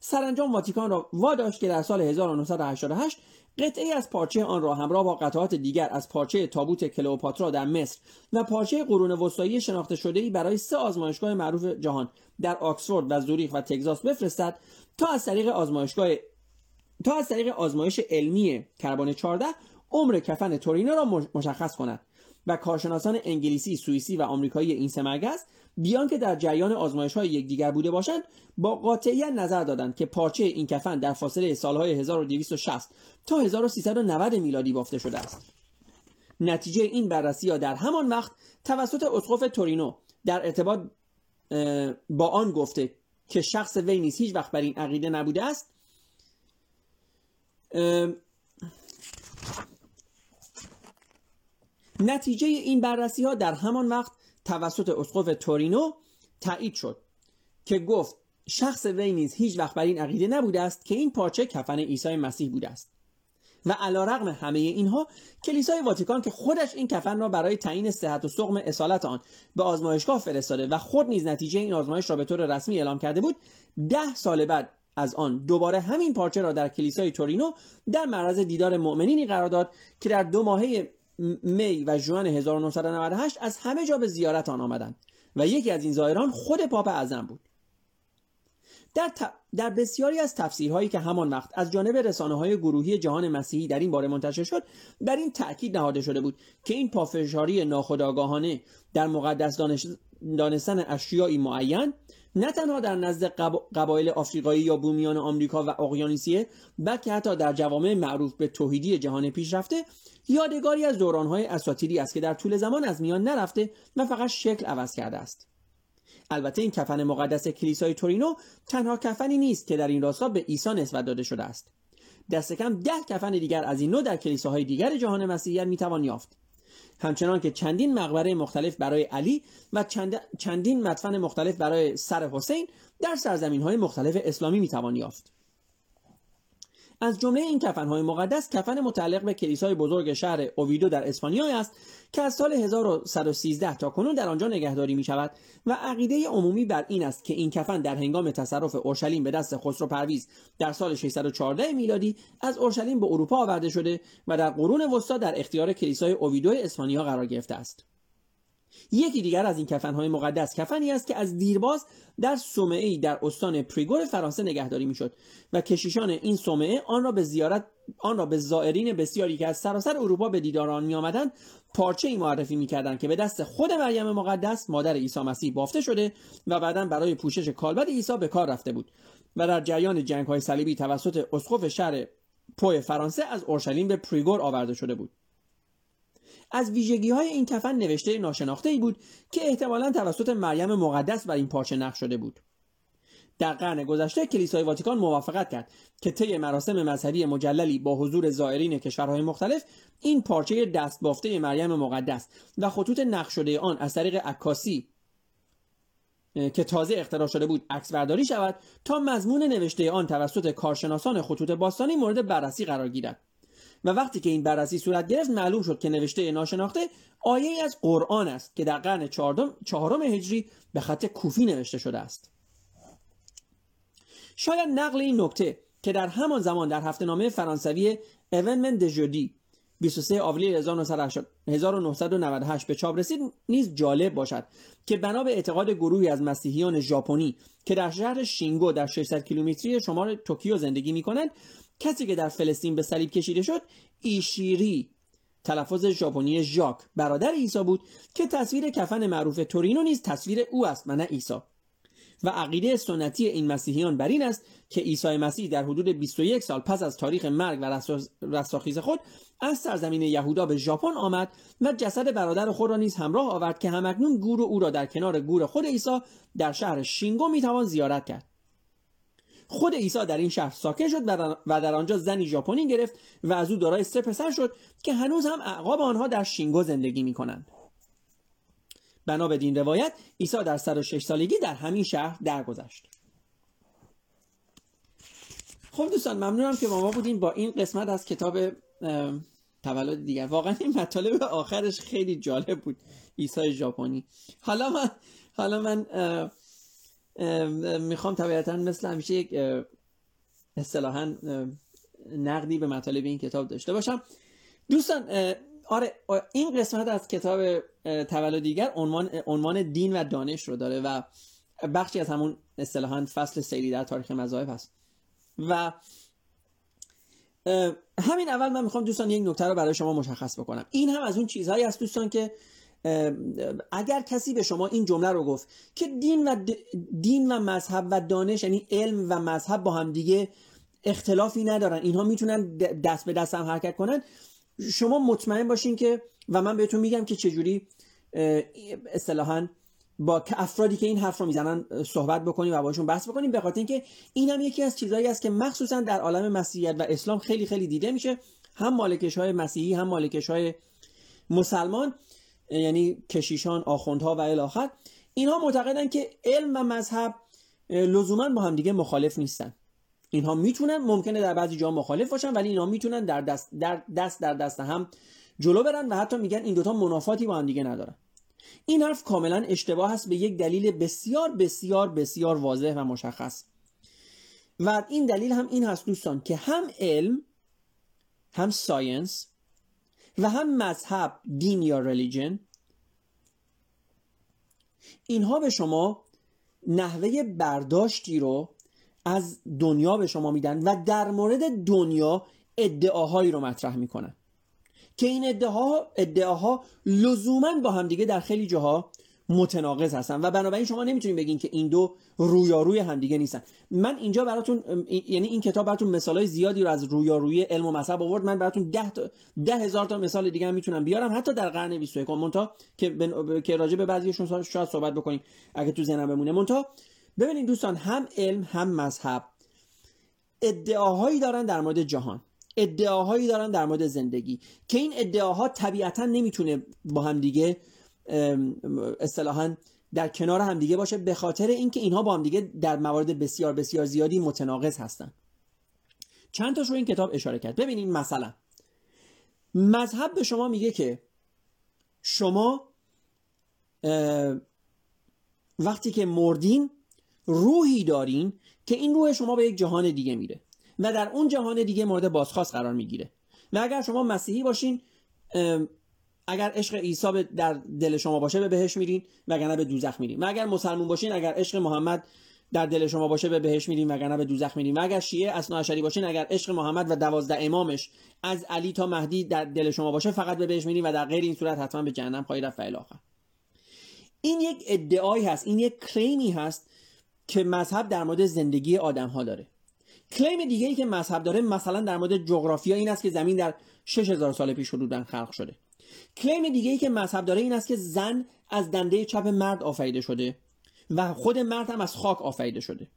سرانجام واتیکان را واداشت که در سال 1988 قطعه از پارچه آن را همراه با قطعات دیگر از پارچه تابوت کلئوپاترا در مصر و پارچه قرون وسطایی شناخته شده ای برای سه آزمایشگاه معروف جهان در آکسفورد و زوریخ و تگزاس بفرستد تا از طریق آزمایشگاه تا از طریق آزمایش علمی کربن 14 عمر کفن تورینو را مشخص کند. و کارشناسان انگلیسی، سوئیسی و آمریکایی این سه مرکز بیان که در جریان آزمایش های یکدیگر بوده باشند با قاطعیت نظر دادند که پارچه این کفن در فاصله سالهای 1260 تا 1390 میلادی بافته شده است. نتیجه این بررسی ها در همان وقت توسط اسقف تورینو در ارتباط با آن گفته که شخص وی نیز هیچ وقت بر این عقیده نبوده است. نتیجه این بررسی ها در همان وقت توسط اسقف تورینو تایید شد که گفت شخص وی نیز هیچ وقت بر این عقیده نبوده است که این پارچه کفن عیسی مسیح بوده است و علا رقم همه اینها کلیسای واتیکان که خودش این کفن را برای تعیین صحت و سقم اصالت آن به آزمایشگاه فرستاده و خود نیز نتیجه این آزمایش را به طور رسمی اعلام کرده بود ده سال بعد از آن دوباره همین پارچه را در کلیسای تورینو در معرض دیدار مؤمنینی قرار داد که در دو ماهه می و ژوئن 1998 از همه جا به زیارت آن آمدند و یکی از این زائران خود پاپ اعظم بود. در, در بسیاری از تفسیرهایی که همان وقت از جانب رسانه های گروهی جهان مسیحی در این باره منتشر شد بر این تاکید نهاده شده بود که این پافشاری ناخودآگاهانه در مقدس دانش... دانستن اشیایی معین نه تنها در نزد قبایل آفریقایی یا بومیان آمریکا و اقیانوسیه بلکه حتی در جوامع معروف به توحیدی جهان پیشرفته یادگاری از دورانهای اساطیری است که در طول زمان از میان نرفته و فقط شکل عوض کرده است. البته این کفن مقدس کلیسای تورینو تنها کفنی نیست که در این راستا به عیسی نسبت داده شده است. دست کم ده کفن دیگر از این نوع در کلیساهای دیگر جهان مسیحیت می‌توان یافت. همچنان که چندین مقبره مختلف برای علی و چندین مدفن مختلف برای سر حسین در سرزمین های مختلف اسلامی می‌توان یافت. از جمله این کفنهای مقدس کفن متعلق به کلیسای بزرگ شهر اوویدو در اسپانیا است که از سال 1113 تا کنون در آنجا نگهداری می شود و عقیده عمومی بر این است که این کفن در هنگام تصرف اورشلیم به دست خسرو پرویز در سال 614 میلادی از اورشلیم به اروپا آورده شده و در قرون وسطا در اختیار کلیسای اوویدو اسپانیا قرار گرفته است. یکی دیگر از این کفنهای مقدس کفنی است که از دیرباز در صومعه در استان پریگور فرانسه نگهداری می‌شد و کشیشان این صومعه آن را به زیارت آن را به زائرین بسیاری که از سراسر اروپا به دیدار آن میآمدند پارچه ای معرفی می‌کردند که به دست خود مریم مقدس مادر عیسی مسیح بافته شده و بعدا برای پوشش کالبد عیسی به کار رفته بود و در جریان جنگ های صلیبی توسط اسقف شهر پوی فرانسه از اورشلیم به پریگور آورده شده بود. از ویژگی های این کفن نوشته ناشناخته ای بود که احتمالا توسط مریم مقدس بر این پارچه نقش شده بود. در قرن گذشته کلیسای واتیکان موافقت کرد که طی مراسم مذهبی مجللی با حضور زائرین کشورهای مختلف این پارچه دست بافته مریم مقدس و خطوط نقش شده آن از طریق عکاسی که تازه اختراع شده بود عکس برداری شود تا مضمون نوشته آن توسط کارشناسان خطوط باستانی مورد بررسی قرار گیرد. و وقتی که این بررسی صورت گرفت معلوم شد که نوشته ناشناخته آیه از قرآن است که در قرن چهارم هجری به خط کوفی نوشته شده است. شاید نقل این نکته که در همان زمان در هفته نامه فرانسوی اونمن دژودی 23 آوریل 1998 به چاپ رسید نیز جالب باشد که بنا به اعتقاد گروهی از مسیحیان ژاپنی که در شهر شینگو در 600 کیلومتری شمال توکیو زندگی می کنند کسی که در فلسطین به صلیب کشیده شد ایشیری. تلفظ ژاپنی ژاک برادر عیسی بود که تصویر کفن معروف تورینو نیز تصویر او است و نه عیسی. و عقیده سنتی این مسیحیان بر این است که عیسی مسیح در حدود 21 سال پس از تاریخ مرگ و رستاخیز خود از سرزمین یهودا به ژاپن آمد و جسد برادر خود را نیز همراه آورد که همکنون گور او را در کنار گور خود عیسی در شهر شینگو می‌توان زیارت کرد. خود عیسی در این شهر ساکن شد و در آنجا زنی ژاپنی گرفت و از او دارای سه پسر شد که هنوز هم اعقاب آنها در شینگو زندگی می کنند. بنا به این روایت عیسی در 106 سالگی در همین شهر درگذشت. خب دوستان ممنونم که با ما بودیم با این قسمت از کتاب تولد دیگر واقعا این مطالب آخرش خیلی جالب بود عیسی ژاپنی حالا من حالا من می‌خوام طبیعتا مثل همیشه یک اصطلاحا نقدی به مطالب این کتاب داشته باشم. دوستان آره این قسمت از کتاب تولد دیگر عنوان عنوان دین و دانش رو داره و بخشی از همون اصطلاحا فصل سیری در تاریخ مذاهب هست. و همین اول من می‌خوام دوستان یک نکته رو برای شما مشخص بکنم. این هم از اون چیزهایی است دوستان که اگر کسی به شما این جمله رو گفت که دین و دین و مذهب و دانش یعنی علم و مذهب با هم دیگه اختلافی ندارن اینها می‌تونن دست به دست هم حرکت کنن شما مطمئن باشین که و من بهتون میگم که چجوری اصطلاحا با افرادی که این حرف رو می‌زنن صحبت بکنیم و باشون بحث بکنیم به خاطر اینکه این هم یکی از چیزهایی است که مخصوصا در عالم مسیحیت و اسلام خیلی خیلی دیده میشه هم مالکش های مسیحی هم مالکش های مسلمان. یعنی کشیشان آخوندها و الاخر اینها معتقدن که علم و مذهب لزوما با هم دیگه مخالف نیستن. اینها می‌تونن ممکنه در بعضی جا مخالف باشن ولی اینها می‌تونن در دست در دست در دست هم جلو برن و حتی میگن این دوتا منافاتی با هم دیگه ندارن. این حرف کاملا اشتباه است به یک دلیل بسیار بسیار بسیار واضح و مشخص. و این دلیل هم این هست دوستان که هم علم هم ساینس و هم مذهب دین یا ریلیجن اینها به شما نحوه برداشتی رو از دنیا به شما میدن و در مورد دنیا ادعاهایی رو مطرح می‌کنن. که این ادعاها ادعاها لزوما با همدیگه در خیلی جاها متناقض هستن. و بنابراین شما نمی‌تونید بگین که این دو رویاروی همدیگه نیستن. من اینجا براتون یعنی این کتاب براتون مثالای زیادی رو از رویاروی علم و مذهب آورد. من براتون ده, تا ده هزار تا مثال دیگه هم می‌تونم بیارم. حتی در قرن 21 مونتا که بن... که راجع به بعضیشون شاید صحبت بکنیم اگه تو ذهنم بمونه. مونتا ببینید دوستان هم علم هم مذهب ادعاهایی دارن در مورد جهان. ادعاهایی دارن در مورد زندگی. که این ادعاها طبیعتا نمی‌تونه با هم دیگه اصطلاحا در کنار هم دیگه باشه به خاطر اینکه اینها با هم دیگه در موارد بسیار بسیار زیادی متناقض هستن. چند تاش رو این کتاب اشاره کرد. ببینید مثلا. مذهب به شما میگه که شما وقتی که مردین روحی دارین که این روح شما به یک جهان دیگه میره و در اون جهان دیگه مورد بازخواست قرار می‌گیره. و اگر شما مسیحی باشین اگر عشق عیسی در دل شما باشه به بهش میرین وگرنه به دوزخ میرین. و اگر مسلمون باشین اگر عشق محمد در دل شما باشه به بهش میرین وگرنه به دوزخ میرین. و اگر شیعه اصلا باشین اگر عشق محمد و دوازده امامش از علی تا مهدی در دل شما باشه فقط به بهش میرین و در غیر این صورت حتما به جهنم خواهید رفت این یک ادعایی هست این یک کلیمی هست که مذهب در مورد زندگی آدم ها داره. کلیم دیگه ای که مذهب داره مثلا در مورد جغرافیا این است که زمین در 6000 سال پیش حدودا خلق شده. کلیم دیگه ای که مذهب داره این است که زن از دنده چپ مرد آفریده شده و خود مرد هم از خاک آفریده شده.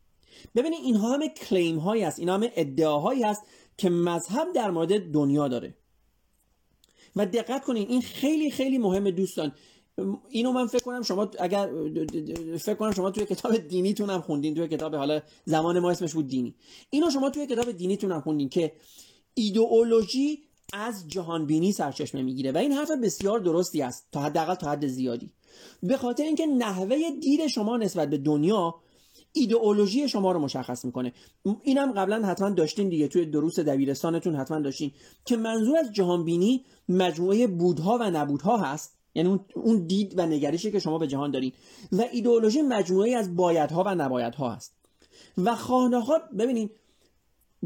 ببینید اینها همه کلیم هایی است اینها همه ادعاهایی هست که مذهب در مورد دنیا داره. و دقت کنین این خیلی خیلی مهمه دوستان. اینو من فکر کنم شما اگر فکر کنم شما توی کتاب دینیتون هم خوندین توی کتاب حالا زمان ما اسمش بود دینی. اینو شما توی کتاب دینیتون هم خوندین که ایدئولوژی از جهان بینی سرچشمه می‌گیره و این حرف بسیار درستی است تا حداقل تا حد زیادی. به خاطر اینکه نحوه دید شما نسبت به دنیا ایدئولوژی شما رو مشخص می‌کنه. اینم قبلا حتما داشتین دیگه توی دروس دبیرستانتون حتما داشتین که منظور از جهان بینی مجموعه بودها و نبودها هست. یعنی اون دید و نگریشی که شما به جهان دارین. و ایدئولوژی مجموعه از بایدها و نبایدها هست. و خانه ها ببینید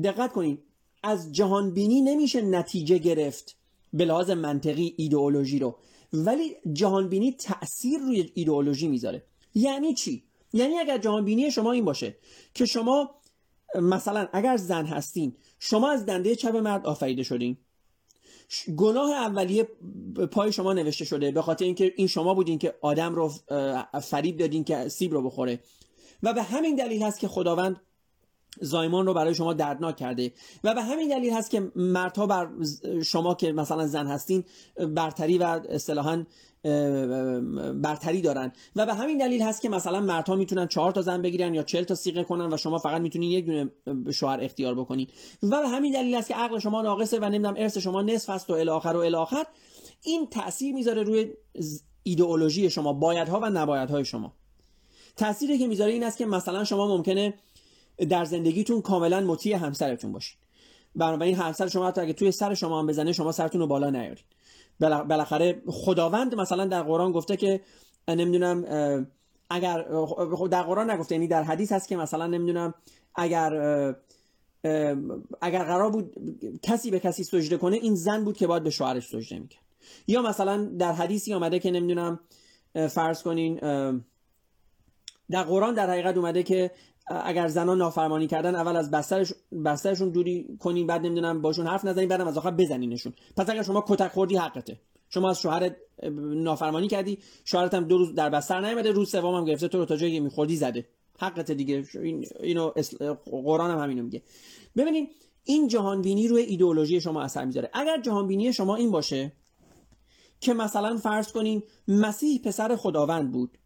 دقت کنید از جهان بینی نمیشه نتیجه گرفت به لحاظ منطقی ایدئولوژی رو. ولی جهان بینی تاثیر روی ایدئولوژی می‌ذاره. یعنی چی؟ یعنی اگر جهان بینی شما این باشه که شما مثلا اگر زن هستین شما از دنده چپ مرد آفریده شدین. گناه اولیه پای شما نوشته شده به خاطر اینکه این شما بودین که آدم رو فریب دادین که سیب رو بخوره. و به همین دلیل هست که خداوند زایمان رو برای شما دردناک کرده. و به همین دلیل هست که مردها بر شما که مثلا زن هستین برتری و اصطلاحا برتری دارن. و به همین دلیل هست که مثلا مردها می‌تونن چهار تا زن بگیرن یا چل تا سیغه کنن و شما فقط می‌تونین یک دونه شوهر اختیار بکنین. و به همین دلیل هست که عقل شما ناقصه و نمی‌دونم ارث شما نصف هست و الاخر و الاخر این تاثیر می‌ذاره روی ایدئولوژی شما بایدها و نبایدهای شما. تأثیری که می‌ذاره این است که مثلا شما ممکنه در زندگیتون کاملا مطیع همسرتون باشین. بنابراین همسر شما حتی اگه توی سر شما هم بزنه شما سرتون رو بالا نیارین بالاخره خداوند مثلا در قرآن گفته که نمی‌دونم اگر در قرآن نگفته یعنی در حدیث هست که مثلا نمی‌دونم اگر اگر قرار بود کسی به کسی سجده کنه این زن بود که باید به شوهرش سجده می‌کرد. یا مثلا در حدیثی آمده که نمی‌دونم فرض کنین در قرآن در حقیقت اومده که اگر زنان نافرمانی کردن اول از بسترش بسترشون دوری کنین بعد نمی‌دونم باشون حرف نزنین بعدم از آخر بزنینشون. پس اگر شما کتک خوردی حقته. شما از شوهرت نافرمانی کردی شوهرت هم دو روز در بستر نیومده روز سوم هم گرفته تو رو تا جایی میخوردی زده. حقت دیگه. اینو قرآن هم همینو میگه. ببینید این جهان بینی روی ایدئولوژی شما اثر می‌ذاره. اگر جهان بینی شما این باشه که مثلا فرض کنین مسیح پسر خداوند بود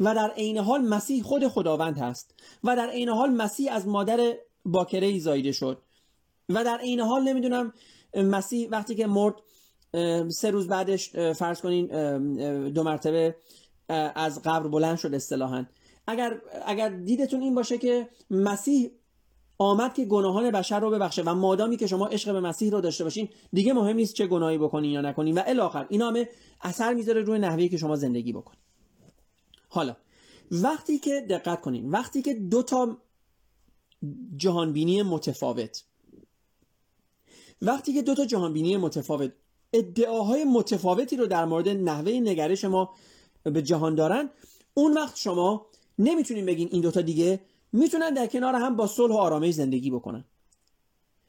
و در عین حال مسیح خود خداوند هست و در عین حال مسیح از مادر باکره ای زایده شد. و در عین حال نمی‌دونم مسیح وقتی که مرد سه روز بعدش فرض کنین دو مرتبه از قبر بلند شد اصطلاحا. اگر اگر دیدتون این باشه که مسیح آمد که گناهان بشر رو ببخشه و مادامی که شما عشق به مسیح رو داشته باشین دیگه مهم نیست چه گناهی بکنین یا نکنین. و الاخر این همه اثر می‌ذاره روی نحوهی که شما زندگی بکنین. حالا وقتی که دقت کنین وقتی که دو تا جهانبینی متفاوت وقتی که دو تا جهانبینی متفاوت ادعاهای متفاوتی رو در مورد نحوه نگرش ما به جهان دارن اون وقت شما نمی‌تونین بگین این دوتا دیگه می‌تونن در کنار هم با صلح و آرامش زندگی بکنن.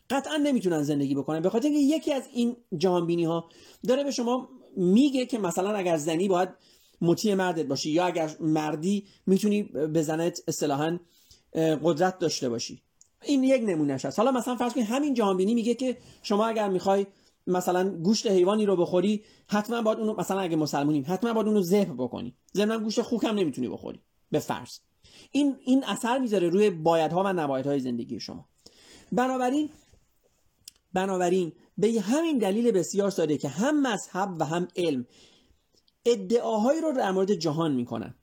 قطعا نمی‌تونن زندگی بکنن. به خاطر اینکه یکی از این جهانبینی ها داره به شما میگه که مثلا اگر زنی باید مطیع مردت باشی یا اگر مردی می‌تونی به زنت اصطلاحا قدرت داشته باشی. این یک نمونهش هست. حالا مثلا فرض کنید همین جهانبینی میگه که شما اگر می‌خوای مثلا گوشت حیوانی رو بخوری حتما باید اونو مثلا اگه مسلمونیم حتما باید اونو ذبح بکنی. ضمن گوشت خوک هم نمی‌تونی بخوری به فرض. این این اثر می‌ذاره روی بایدها و نبایدهای زندگی شما. بنابراین بنابراین به همین دلیل بسیار ساده که هم مذهب و هم علم ادعاهایی رو در مورد جهان می‌کنن.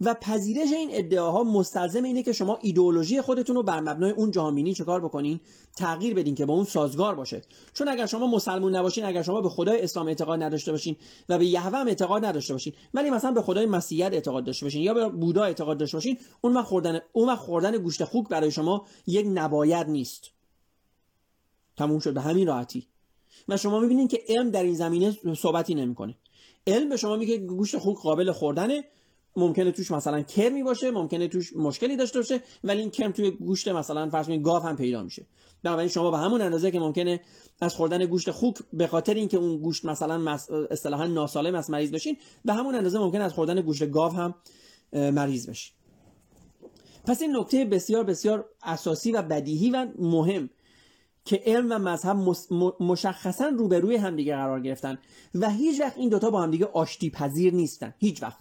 و پذیرش این ادعاها مستلزم اینه که شما ایدئولوژی خودتون رو بر مبنای اون جهانبینی چکار بکنین؟ تغییر بدین که با اون سازگار باشه. چون اگر شما مسلمون نباشین اگر شما به خدای اسلام اعتقاد نداشته باشین و به یهوه اعتقاد نداشته باشین ولی مثلا به خدای مسیحیت اعتقاد داشته باشین یا به بودا اعتقاد داشته باشین اون وقت خوردن اون وقت خوردن گوشت خوک برای شما یک نباید نیست. تموم شد به همین راحتی. و شما می‌بینید که علم در این زمینه صحبتی نمی‌کنه. علم به شما میگه گوشت خوک قابل خوردنه. ممکنه توش مثلا کرمی باشه ممکنه توش مشکلی داشته باشه ولی این کرم توی گوشت مثلا فرض کنید گاو هم پیدا میشه. بنابراین شما به همون اندازه که ممکنه از خوردن گوشت خوک به خاطر اینکه اون گوشت مثلا اصطلاحا ناسالم است مریض بشین به همون اندازه ممکن از خوردن گوشت گاو هم مریض بشین پس این نکته بسیار بسیار اساسی و بدیهی و مهم. که علم و مذهب مشخصا روبروی همدیگه قرار گرفتن و هیچ وقت این دوتا با همدیگه آشتی پذیر نیستن. هیچ وقت.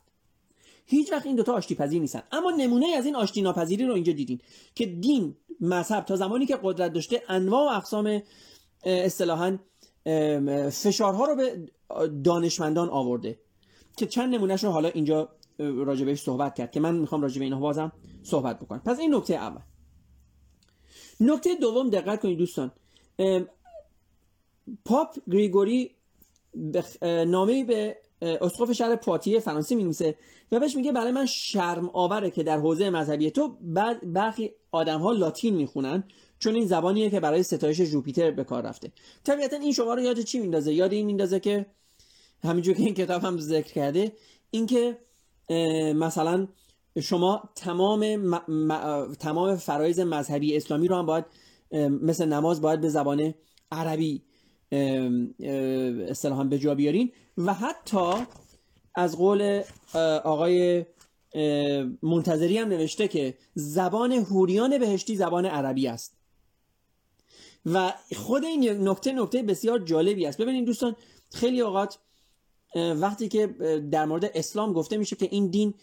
هیچ وقت این دوتا آشتی پذیر نیستن. اما نمونه از این آشتی ناپذیری رو اینجا دیدین که دین مذهب تا زمانی که قدرت داشته انواع و اقسام اصطلاحا فشارها رو به دانشمندان آورده. که چند نمونهش رو حالا اینجا راجبش صحبت کرد که من می‌خوام راجب اینها بازم صحبت بکنم. پس این نکته اول. نکته دوم دقت کنید دوستان. پاپ گریگوری نامه به اسقف شهر پاتیه فرانسه می‌نویسه و بهش میگه برای من شرم آوره که در حوزه مذهبی تو برخی آدم ها لاتین می‌خونن چون این زبانیه که برای ستایش جوپیتر به کار رفته. طبیعتا این شما رو یاد چی میندازه؟ یاد این میندازه که همینجور که این کتاب هم ذکر کرده اینکه مثلا شما تمام تمام فرایز مذهبی اسلامی رو هم باید مثل نماز باید به زبان عربی اصطلاحا به جا بیارین. و حتی از قول آقای منتظری هم نوشته که زبان هوریان بهشتی زبان عربی است. و خود این نکته نکته بسیار جالبی است. ببینید دوستان خیلی اوقات وقتی که در مورد اسلام گفته میشه که این دین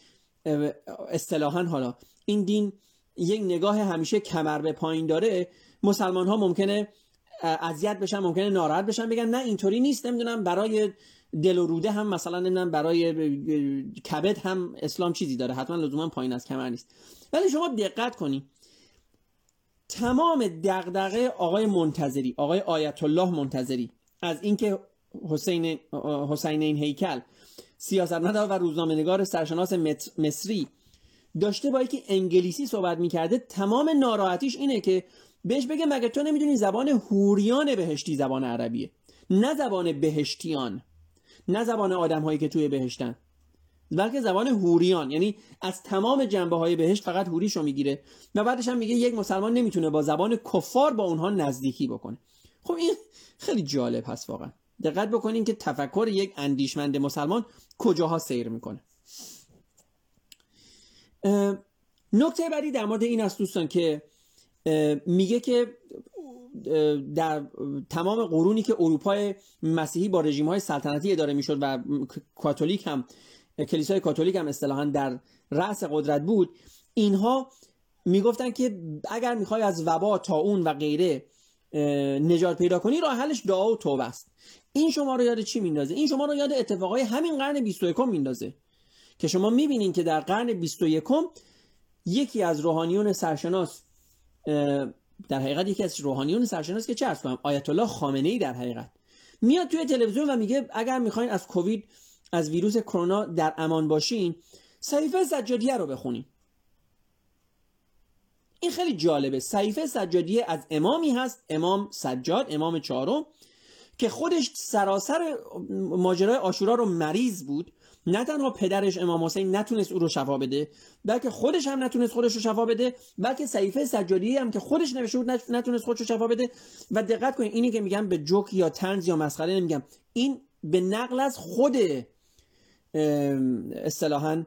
اصطلاحا حالا. این دین یک نگاه همیشه کمر به پایین داره. مسلمان ها ممکنه اذیت بشن ممکنه ناراحت بشن بگن نه اینطوری نیست نمی‌دونم برای دل و روده هم مثلا نمی‌دونم برای کبد هم اسلام چیزی داره. حتما لزوما پایین از کمر نیست. ولی شما دقت کنید تمام دغدغه آقای منتظری آقای آیت الله منتظری از اینکه حسین حسینین هیکل سیاستمدار و روزنامه نگار سرشناس مصری داشته با که انگلیسی صحبت می‌کرده تمام ناراحتیش اینه که بهش بگه مگه تو نمی‌دونی زبان هوریان بهشتی زبان عربیه؟ نه زبان بهشتیان نه زبان آدم هایی که توی بهشتن بلکه زبان هوریان یعنی از تمام جنبه های بهشت فقط هوریشو می‌گیره و بعدش هم میگه یک مسلمان نمی‌تونه با زبان کفار با اونها نزدیکی بکنه. خب این خیلی جالب هست واقعا. دقت بکنین که تفکر یک اندیشمند مسلمان کجاها سیر می‌کنه. نکته بعدی در مورد این است دوستان که میگه که در تمام قرونی که اروپای مسیحی با رژیم های سلطنتی اداره می‌شد و کاتولیک هم کلیسای کاتولیک هم اصطلاحا در رأس قدرت بود اینها می‌گفتن که اگر می‌خوای از وبا تا اون و غیره نجات پیدا کنی راه حلش دعا و توبه است. این شما رو یاد چی میندازه؟ این شما رو یاد اتفاقای همین قرن 21 میندازه که شما می‌بینین که در قرن 21 یکی از روحانیون سرشناس در حقیقت یکی از روحانیون سرشناس که چه ارز کنم آیت الله خامنه ای در حقیقت. میاد توی تلویزیون و میگه اگر می‌خواین از کووید از ویروس کرونا در امان باشین صحیفه سجادیه رو بخونین. این خیلی جالبه. صحیفه سجادیه از امامی هست امام سجاد امام چهارم که خودش سراسر ماجرای آشورا رو مریض بود. نه تنها پدرش امام حسین نتونست او رو شفا بده بلکه خودش هم نتونست خودش رو شفا بده بلکه صحیفه سجادی هم که خودش نوشته بود نتونست خودش رو شفا بده. و دقت کنید اینی که میگم به جوک یا تنز یا مسخره نمیگم. این به نقل از خود اصطلاحا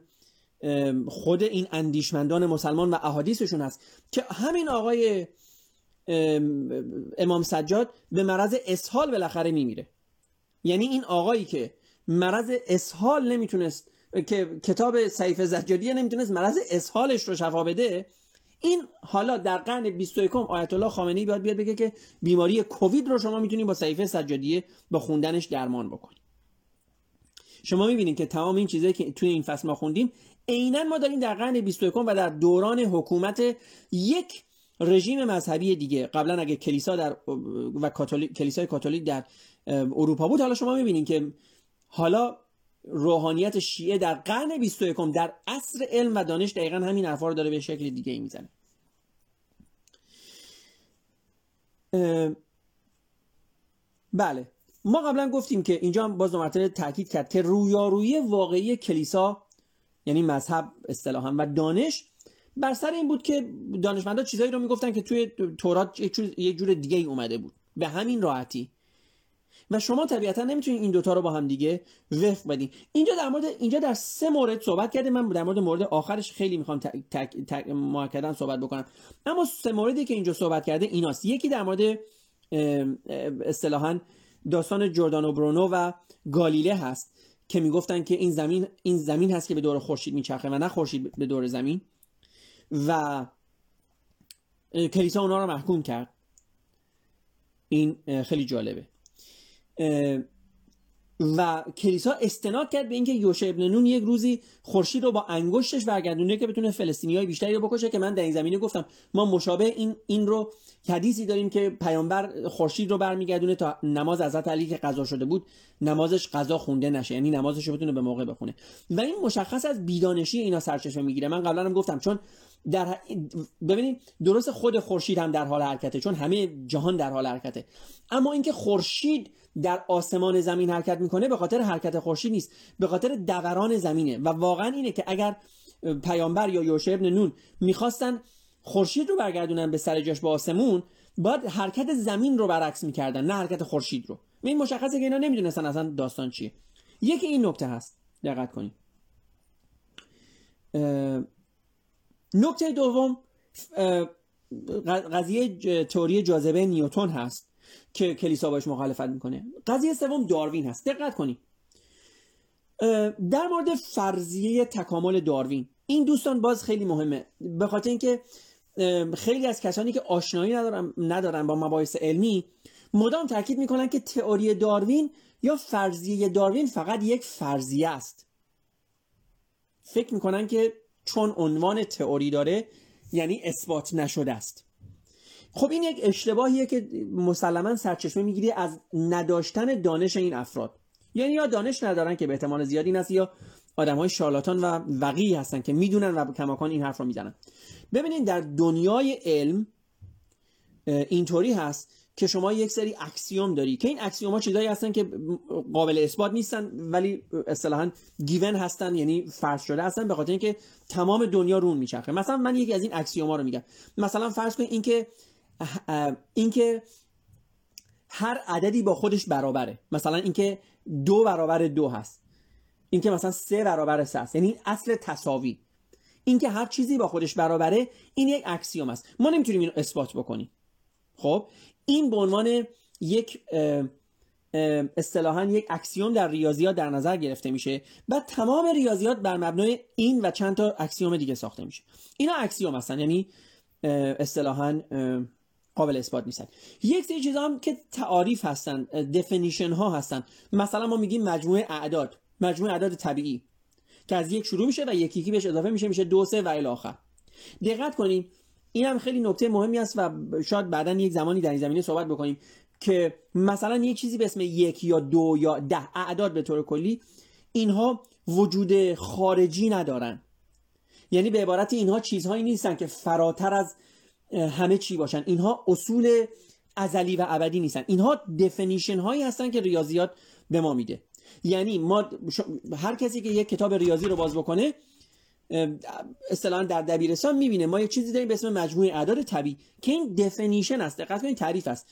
خود این اندیشمندان مسلمان و احادیثشون هست که همین آقای امام سجاد به مرض اسهال بالاخره میمیره. یعنی این آقایی که مرض اسهال نمی‌تونست که کتاب سیف زجاریه نمی‌تونست مرض اسهالش رو شفا بده این حالا در قرن 21 آیت الله خامنه‌ای باید بیاد بگه که بیماری کووید رو شما می‌تونید با صحیفه سجادیه با خوندنش درمان بکنید شما می‌بینید که تمام این چیزایی که توی این فصل ما خوندیم عینا ما داریم در قرن 21 و در دوران حکومت یک رژیم مذهبی دیگه. قبلا اگه کلیسا در و کاتولیک کلیسای کاتولیک در اروپا بود حالا شما می‌بینید که حالا روحانیت شیعه در قرن 21 در عصر علم و دانش دقیقا همین حرفا رو داره به شکل دیگه ای می‌زنه. بله. ما قبلا گفتیم که اینجا هم باز مرتبه تاکید کرد که رویارویی واقعی کلیسا یعنی مذهب اصطلاحا. و دانش بر سر این بود که دانشمندا چیزایی رو می‌گفتن که توی تورات یک جور دیگه ای اومده بود. به همین راحتی. و شما طبیعتا نمی‌تونید این دوتا رو با هم دیگه وفق بدین. اینجا در مورد اینجا در سه مورد صحبت کرده من در مورد مورد آخرش خیلی می‌خوام تک صحبت بکنم. اما سه موردی که اینجا صحبت کرده ایناست. یکی در مورد اصطلاحا داستان جردانو برونو و گالیله هست. که می‌گفتن که این زمین این زمین هست که به دور خورشید میچرخه و نه خورشید به دور زمین. و کلیسا اونا رو محکوم کرد. این خیلی جالبه. و کلیسا استناد کرد به اینکه یوشع ابن نون یک روزی خورشید رو با انگشتش برگردونه که بتونه های بیشتری رو بکشه که من در این زمینه گفتم ما مشابه این این رو حدیثی داریم که پیامبر خورشید رو برمیگردونه تا نماز حضرت علی که قضا شده بود نمازش قضا خونده نشه یعنی نمازش رو بتونه به موقع بخونه. و این مشخص از بیدانشی اینا سرچشمه می‌گیره. من قبلا هم گفتم چون در ببینید درست خود خورشید هم در حال حرکته چون همه جهان در حال حرکته. اما اینکه خورشید در آسمان زمین حرکت می‌کنه به خاطر حرکت خورشید نیست به خاطر دوران زمینه. و واقعا اینه که اگر پیامبر یا یوشع ابن نون می‌خواستن خورشید رو برگردونن به سر جاش به آسمون باید حرکت زمین رو برعکس می‌کردن نه حرکت خورشید رو. این مشخصه که اینا نمی‌دونستن اصلا داستان چیه. یکی این نکته هست. دقت کنید. نکته دوم قضیه تئوری جاذبه نیوتن هست. که کلیسا باش مخالفت می‌کنه. قضیه سوم داروین هست. دقت کنید در مورد فرضیه تکامل داروین این دوستان باز خیلی مهمه. به خاطر اینکه خیلی از کسانی که آشنایی ندارن, ندارن با مباحث علمی مدام تاکید می‌کنن که تئوری داروین یا فرضیه داروین فقط یک فرضیه است. فکر می‌کنن که چون عنوان تئوری داره یعنی اثبات نشده است. خب این یک اشتباهیه که مسلما سرچشمه می‌گیره از نداشتن دانش این افراد. یعنی یا دانش ندارن که به احتمال زیادی است یا آدم های شارلاتان و وقیحی هستن که می‌دونن و کماکان این حرف رو می‌زنن. ببینید در دنیای علم اینطوری هست که شما یک سری axiom داری که این axiom ها چیزایی هستن که قابل اثبات نیستن ولی اصطلاحا given هستن یعنی فرض شده هستن به خاطر اینکه تمام دنیا رون میچرخه. مثلا من یکی از این axiom ها رو میگم. مثلا فرض کنید اینکه اینکه هر عددی با خودش برابره. مثلا اینکه دو برابر دو هست. اینکه مثلا سه برابر سه است یعنی اصل تساوی. اینکه هر چیزی با خودش برابره این یک axiom است. ما نمی‌تونیم اینو اثبات بکنیم. خب؟ این به عنوان یک اصطلاحا یک axiom در ریاضیات در نظر گرفته میشه و تمام ریاضیات بر مبنای این و چند تا axiom دیگه ساخته میشه. اینا axiom هستن. یعنی اصطلاحا قابل اثبات نیستن. یک سری چیزا هم که تعاریف هستن definition ها هستن. مثلا ما میگیم مجموعه اعداد مجموعه اعداد طبیعی که از یک شروع میشه و یکی یکی بهش اضافه میشه میشه دو سه و الی آخر. دقت کنیم. این هم خیلی نکته مهمی است و شاید بعدا یک زمانی در این زمینه صحبت بکنیم که مثلا یک چیزی به اسم یک یا دو یا ده اعداد به طور کلی اینها وجود خارجی ندارن. یعنی به عبارت اینها چیزهایی نیستن که فراتر از همه چی باشن. اینها اصول ازلی و ابدی نیستن. اینها دفنیشن هایی هستن که ریاضیات به ما میده. یعنی ما هر کسی که یک کتاب ریاضی رو باز بکنه اصطلاحا در دبیرستان می‌بینه. ما یک چیزی داریم به اسم مجموعه اعداد طبیعی. که این دفنیشن است. دقت کنید تعریف است.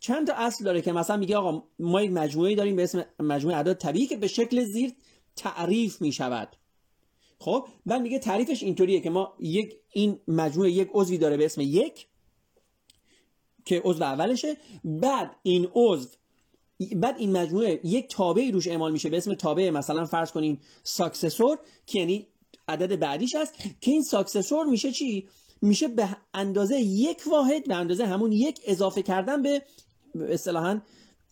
چند تا اصل داره که مثلا میگه آقا ما یک مجموعه داریم به اسم مجموعه اعداد طبیعی که به شکل زیر تعریف می‌شود. خب بعد میگه تعریفش اینطوریه که ما یک این مجموعه یک عضوی داره به اسم یک که عضو اولشه. بعد این عضو بعد این مجموعه یک تابعی روش اعمال میشه به اسم تابع مثلا فرض کنیم ساکسسور که یعنی عدد بعدیش هست که این ساکسسور میشه چی؟ میشه به اندازه یک واحد به اندازه همون یک اضافه کردن به اصطلاحا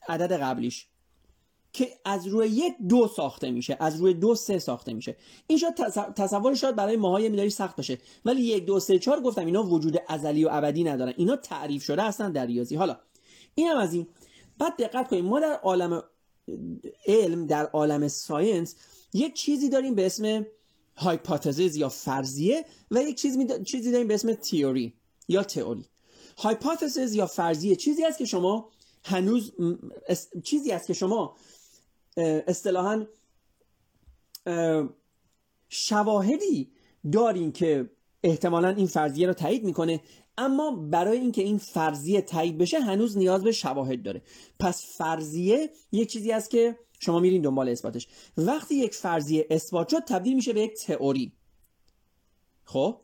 عدد قبلیش. که از روی یک دو ساخته میشه از روی دو سه ساخته میشه. این شاید تصور شاید برای ماهای میداری سخت باشه ولی یک دو سه چهار گفتم اینا وجود ازلی و ابدی ندارن. اینا تعریف شده هستن در ریاضی. حالا اینم از این. بعد دقت کنیم ما در عالم علم در عالم science یک چیزی داریم به اسم hypothesis یا فرضیه و یک چیز چیزی داریم به اسم theory یا تئوری. hypothesis یا فرضیه چیزی است که شما هنوز چیزی است که شما اصطلاحا شواهدی دارین که احتمالا این فرضیه رو تایید می‌کنه اما برای اینکه این فرضیه تایید بشه هنوز نیاز به شواهد داره. پس فرضیه یک چیزی است که شما میرین دنبال اثباتش. وقتی یک فرضیه اثبات شد تبدیل میشه به یک تئوری. خب؟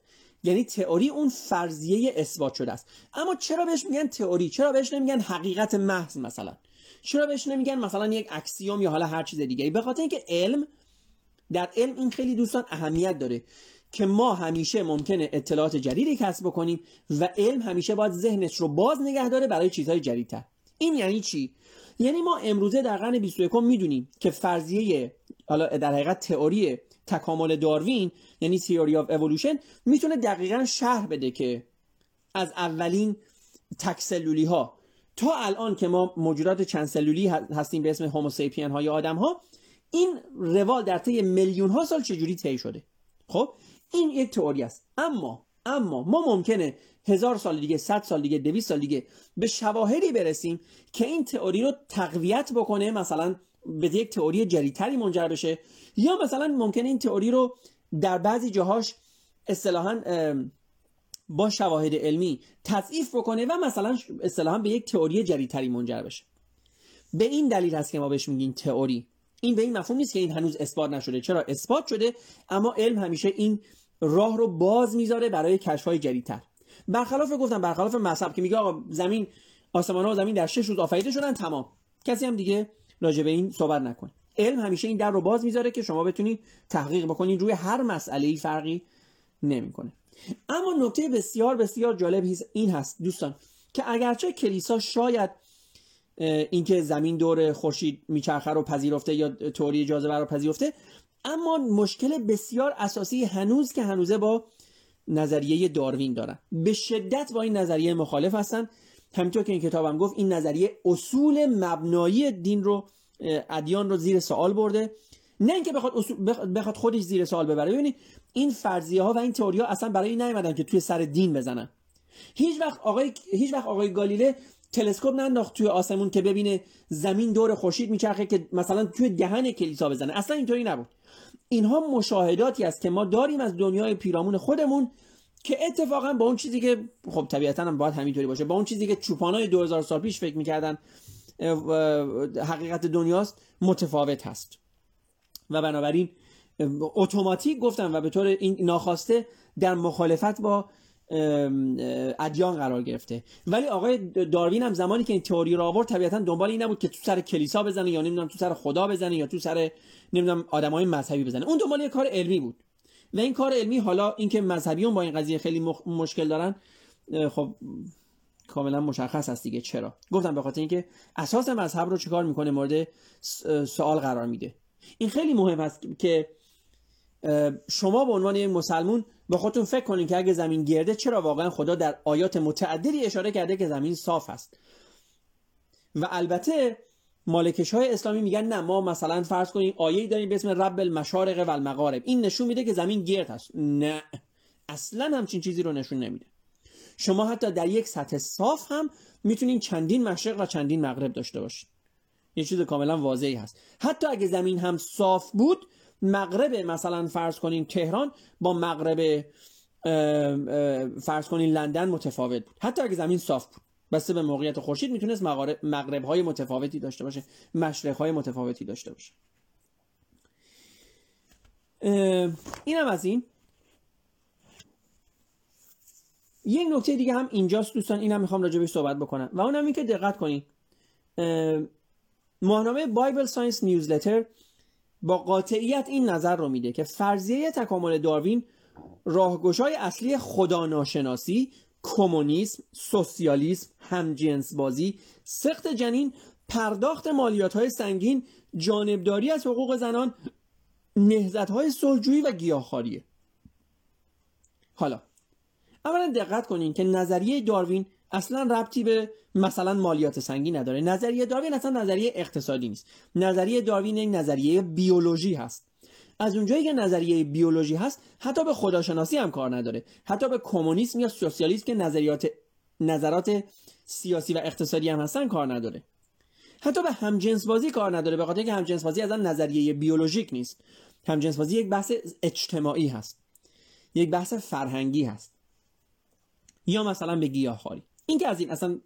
یعنی تئوری اون فرضیه اثبات شده است. اما چرا بهش میگن تئوری؟ چرا بهش نمیگن حقیقت محض مثلا؟ چرا بهش نمیگن مثلا یک اکسیوم یا حالا هر چیز دیگه به خاطر اینکه علم در علم این خیلی دوستان اهمیت داره که ما همیشه ممکنه اطلاعات جدیدی کسب بکنیم و علم همیشه باید ذهنش رو باز نگه داره برای چیزهای جدیدتر. این یعنی چی؟ یعنی ما امروزه در قرن 21 می‌دونیم که فرضیه حالا در حقیقت تئوری تکامل داروین یعنی تیوری آف اولوشن می‌تونه دقیقا شرح بده که از اولین تکسلولی ها تا الان که ما موجودات چند سلولی هستیم به اسم هوموسیپین های آدم ها این روال در طی میلیون ها سال چجوری طی شده؟ خب این یک تئوری است. اما اما ما ممکنه هزار سال دیگه صد سال دیگه دویست سال دیگه به شواهدی برسیم که این تئوری رو تقویت بکنه مثلا به یک تئوری جدیدتری منجر بشه. یا مثلا ممکنه این تئوری رو در بعضی جاهاش اصطلاحا با شواهد علمی تضعیف بکنه و مثلا اصطلاحا به یک تئوری جدیدتری منجر بشه. به این دلیل هست که ما بهش میگیم تئوری. این به این مفهوم نیست که این هنوز اثبات نشده. چرا؟ اثبات شده اما علم همیشه این راه رو باز می‌ذاره برای کشف‌های جدیدتر. برخلاف گفتم برخلاف مذهب که میگه آقا زمین آسمان ها و زمین در شش روز آفریده شدن تمام. کسی هم دیگه راجع به این صحبت نکنه علم همیشه این در رو باز می‌ذاره که شما بتونید تحقیق بکنید. روی هر مسئله ای فرقی نمی‌کنه. اما نکته بسیار بسیار جالب این هست دوستان که اگرچه کلیسا شاید اینکه زمین دور خورشید میچرخه رو پذیرفته یا توری جاذبه رو پذیرفته اما مشکل بسیار اساسی هنوز که هنوزه با نظریه داروین دارن. به شدت با این نظریه مخالف هستن. همینطور که این کتابم گفت این نظریه اصول مبنایی دین رو ادیان رو زیر سوال برده. نه اینکه بخواد, بخواد خودش زیر سوال ببره. ببینید این فرضیه ها و این تئوری ها اصلا برای این نیومدن که توی سر دین بزنن. هیچ وقت آقای هیچ وقت آقای گالیله تلسکوپ ننداخت توی آسمون که ببینه زمین دور خورشید میچرخه که مثلا توی دهن کلیسا بزنه. اصلا اینطوری نبود. اینها مشاهداتی است که ما داریم از دنیای پیرامون خودمون که اتفاقا با اون چیزی که خب طبیعتا هم باید همینطوری باشه با اون چیزی که چوپانای 2000 سال پیش فکر می‌کردن حقیقت دنیاست متفاوت هست. و بنابراین اتوماتیک گفتم و به طور این ناخواسته در مخالفت با ادیان قرار گرفته. ولی آقای داروین هم زمانی که این تئوری را آورد طبیعتا دنبال این نبود که تو سر کلیسا بزنه یا نمی‌دونم تو سر خدا بزنه یا تو سر نمی‌دونم آدمای مذهبی بزنه. اون دنبال یه کار علمی بود. و این کار علمی حالا اینکه مذهبیون با این قضیه خیلی مشکل دارن خب کاملا مشخص است دیگه چرا. گفتم به خاطر اینکه اساس مذهب رو چیکار می‌کنه؟ مورد سوال قرار میده. این خیلی مهم است که شما به عنوان یک مسلمون به خودتون فکر کنین که اگه زمین گرده چرا واقعا خدا در آیات متعددی اشاره کرده که زمین صاف است. و البته مالکش های اسلامی میگن نه ما مثلا فرض کنیم آیه داریم به اسم رب المشارق و المغارب. این نشون میده که زمین گرد هست نه. اصلا همچین چیزی رو نشون نمیده. شما حتی در یک سطح صاف هم می‌تونین چندین مشرق و چندین مغرب داشته باشید یه چیز کاملا واضحی هست. حتی اگه زمین هم صاف بود مغرب مثلا فرض کنین تهران با مغرب فرض کنین لندن متفاوت بود. حتی اگه زمین صاف بود. بسته به موقعیت خورشید می‌تونست مغرب های متفاوتی داشته باشه مشرق های متفاوتی داشته باشه. اینم از این. یک نکته دیگه هم اینجاست دوستان اینم می‌خوام راجع صحبت بکنم. و اونم این که دقت کنین. ماهنامه بایبل ساینس نیوزلتر با قاطعیت این نظر رو میده که فرضیه تکامل داروین راهگشای اصلی خداناشناسی کمونیسم، سوسیالیسم، همجنس بازی، سخت جنین، پرداخت مالیات های سنگین، جانبداری از حقوق زنان، نهزت های صلحجویی و گیاهخواریه. حالا اولا دقت کنین که نظریه داروین اصلا ربطی به مثلا مالیات سنگین نداره. نظریه داروین اصلا نظریه اقتصادی نیست. نظریه داروین یک نظریه بیولوژی هست. از اونجایی که نظریه بیولوژی هست حتی به خداشناسی هم کار نداره. حتی به کمونیسم یا سوسیالیسم که نظریات نظرات سیاسی و اقتصادی هم هستن کار نداره. حتی به همجنس بازی کار نداره به خاطر اینکه همجنس بازی از نظریه بیولوژیک نیست. همجنس بازی یک بحث اجتماعی هست. یک بحث فرهنگی هست. یا مثلا به گیاهخواری. این که از این اصلا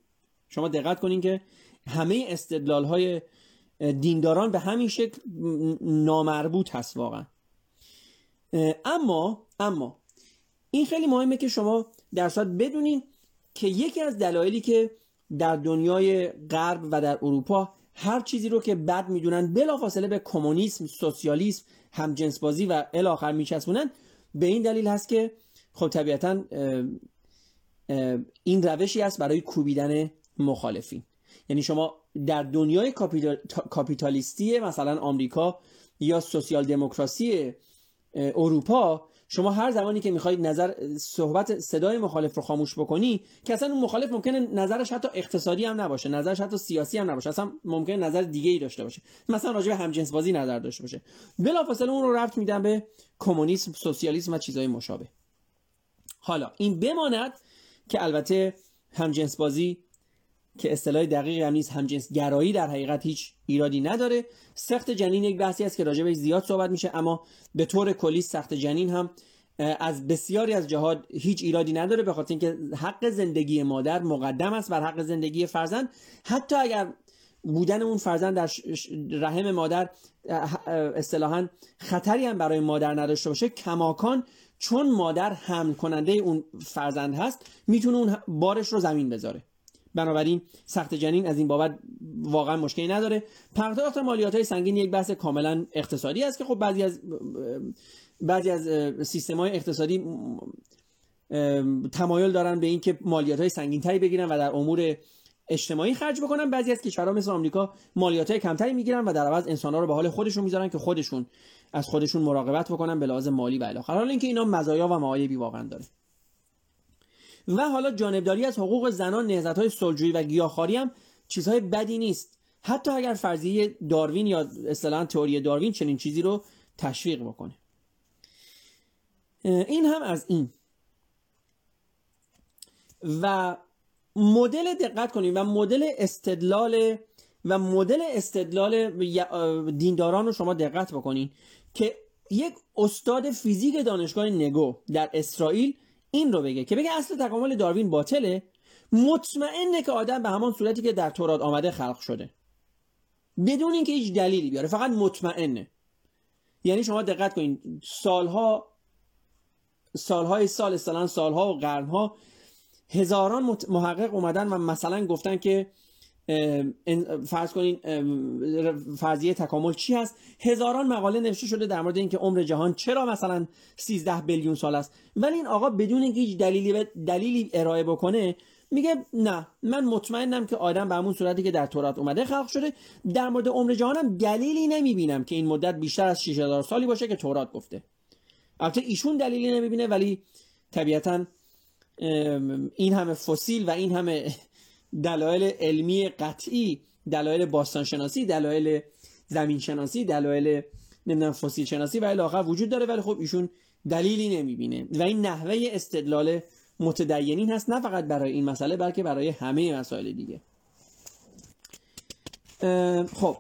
شما دقت کنین که همه استدلال های دینداران به همین شکل نامربوط هست واقعا. اما اما این خیلی مهمه که شما در صورت بدونین که یکی از دلایلی که در دنیای غرب و در اروپا هر چیزی رو که بد می‌دونن بلافاصله به کمونیسم سوسیالیسم همجنسبازی و الاخر میچسبونن به این دلیل هست که خب طبیعتا این روشی است برای کوبیدن مخالفین. یعنی شما در دنیای کاپیتالیستی مثلا آمریکا یا سوسیال دموکراسی اروپا شما هر زمانی که می‌خواید نظر صحبت صدای مخالف رو خاموش بکنی که اصلا اون مخالف ممکنه نظرش حتی اقتصادی هم نباشه نظرش حتی سیاسی هم نباشه اصلا ممکنه نظر دیگه ای داشته باشه. مثلا راجع به همجنس بازی نظر داشته باشه. بلافاصله اون رو رفت میدن به کمونیسم سوسیالیسم و چیزهای مشابه. حالا این بماند که البته همجنس بازی که اصطلاح دقیقی هم نیست. همجنس گرایی در حقیقت هیچ ایرادی نداره. سخت جنین یک بحثی است که راجبش زیاد صحبت میشه اما به طور کلی سخت جنین هم از بسیاری از جهات هیچ ایرادی نداره به خاطر اینکه حق زندگی مادر مقدم است بر حق زندگی فرزند. حتی اگر بودن اون فرزند در رحم مادر اصطلاحا خطری هم برای مادر نداشته باشه کماکان چون مادر حمل کننده اون فرزند هست می‌تونه اون بارش رو زمین بذاره. بنابراین سخت جنین از این بابت واقعا مشکلی نداره. پرداخت مالیات های سنگین یک بحث کاملا اقتصادی است که خب بعضی از بعضی از سیستم های اقتصادی تمایل دارن به اینکه مالیات های سنگین تری بگیرن و در امور اجتماعی خرج بکنن. بعضی از کشورها مثل آمریکا مالیات های کمتری می‌گیرن و در عوض انسان ها رو به حال خودشون می‌ذارن که خودشون از خودشون مراقبت بکنن به لحاظ مالی و الی حالا اینکه اینا مزایا و معایبی واقعا داره. و حالا جانبداری از حقوق زنان نهضت های صلحجویی و گیاهخواری هم چیزهای بدی نیست. حتی اگر فرضیه داروین یا اصطلاحا تئوری داروین چنین چیزی رو تشویق بکنه. این هم از این. و مدل دقت کنید و مدل استدلال و مدل استدلال دینداران رو شما دقت بکنین که یک استاد فیزیک دانشگاه نگو در اسرائیل این رو بگه که بگه اصل تکامل داروین باطله. مطمئنه که آدم به همان صورتی که در تورات آمده خلق شده. بدون اینکه هیچ دلیلی بیاره فقط مطمئنه. یعنی شما دقت کنید سالها سالهای سال مثلا سالها و قرنها هزاران محقق اومدن و مثلا گفتن که فرض کنین فرضیه تکامل چی هست؟ هزاران مقاله نوشته شده در مورد اینکه عمر جهان چرا مثلا 13 بیلیون سال است. ولی این آقا بدون اینکه هیچ دلیلی دلیلی ارائه بکنه میگه نه من مطمئنم که آدم به همون صورتی که در تورات اومده خلق شده. در مورد عمر جهانم دلیلی نمی‌بینم که این مدت بیشتر از 6000 سالی باشه که تورات گفته. البته ایشون دلیلی نمی‌بینه ولی طبیعتا این همه فسیل و این همه دلایل علمی قطعی دلایل باستانشناسی دلایل زمین شناسی دلایل نمی‌دونم فسیل شناسی و الی وجود داره ولی خب ایشون دلیلی نمی‌بینه. و این نحوه استدلال متدینین هست نه فقط برای این مسئله بلکه برای همه مسائل دیگه. خب.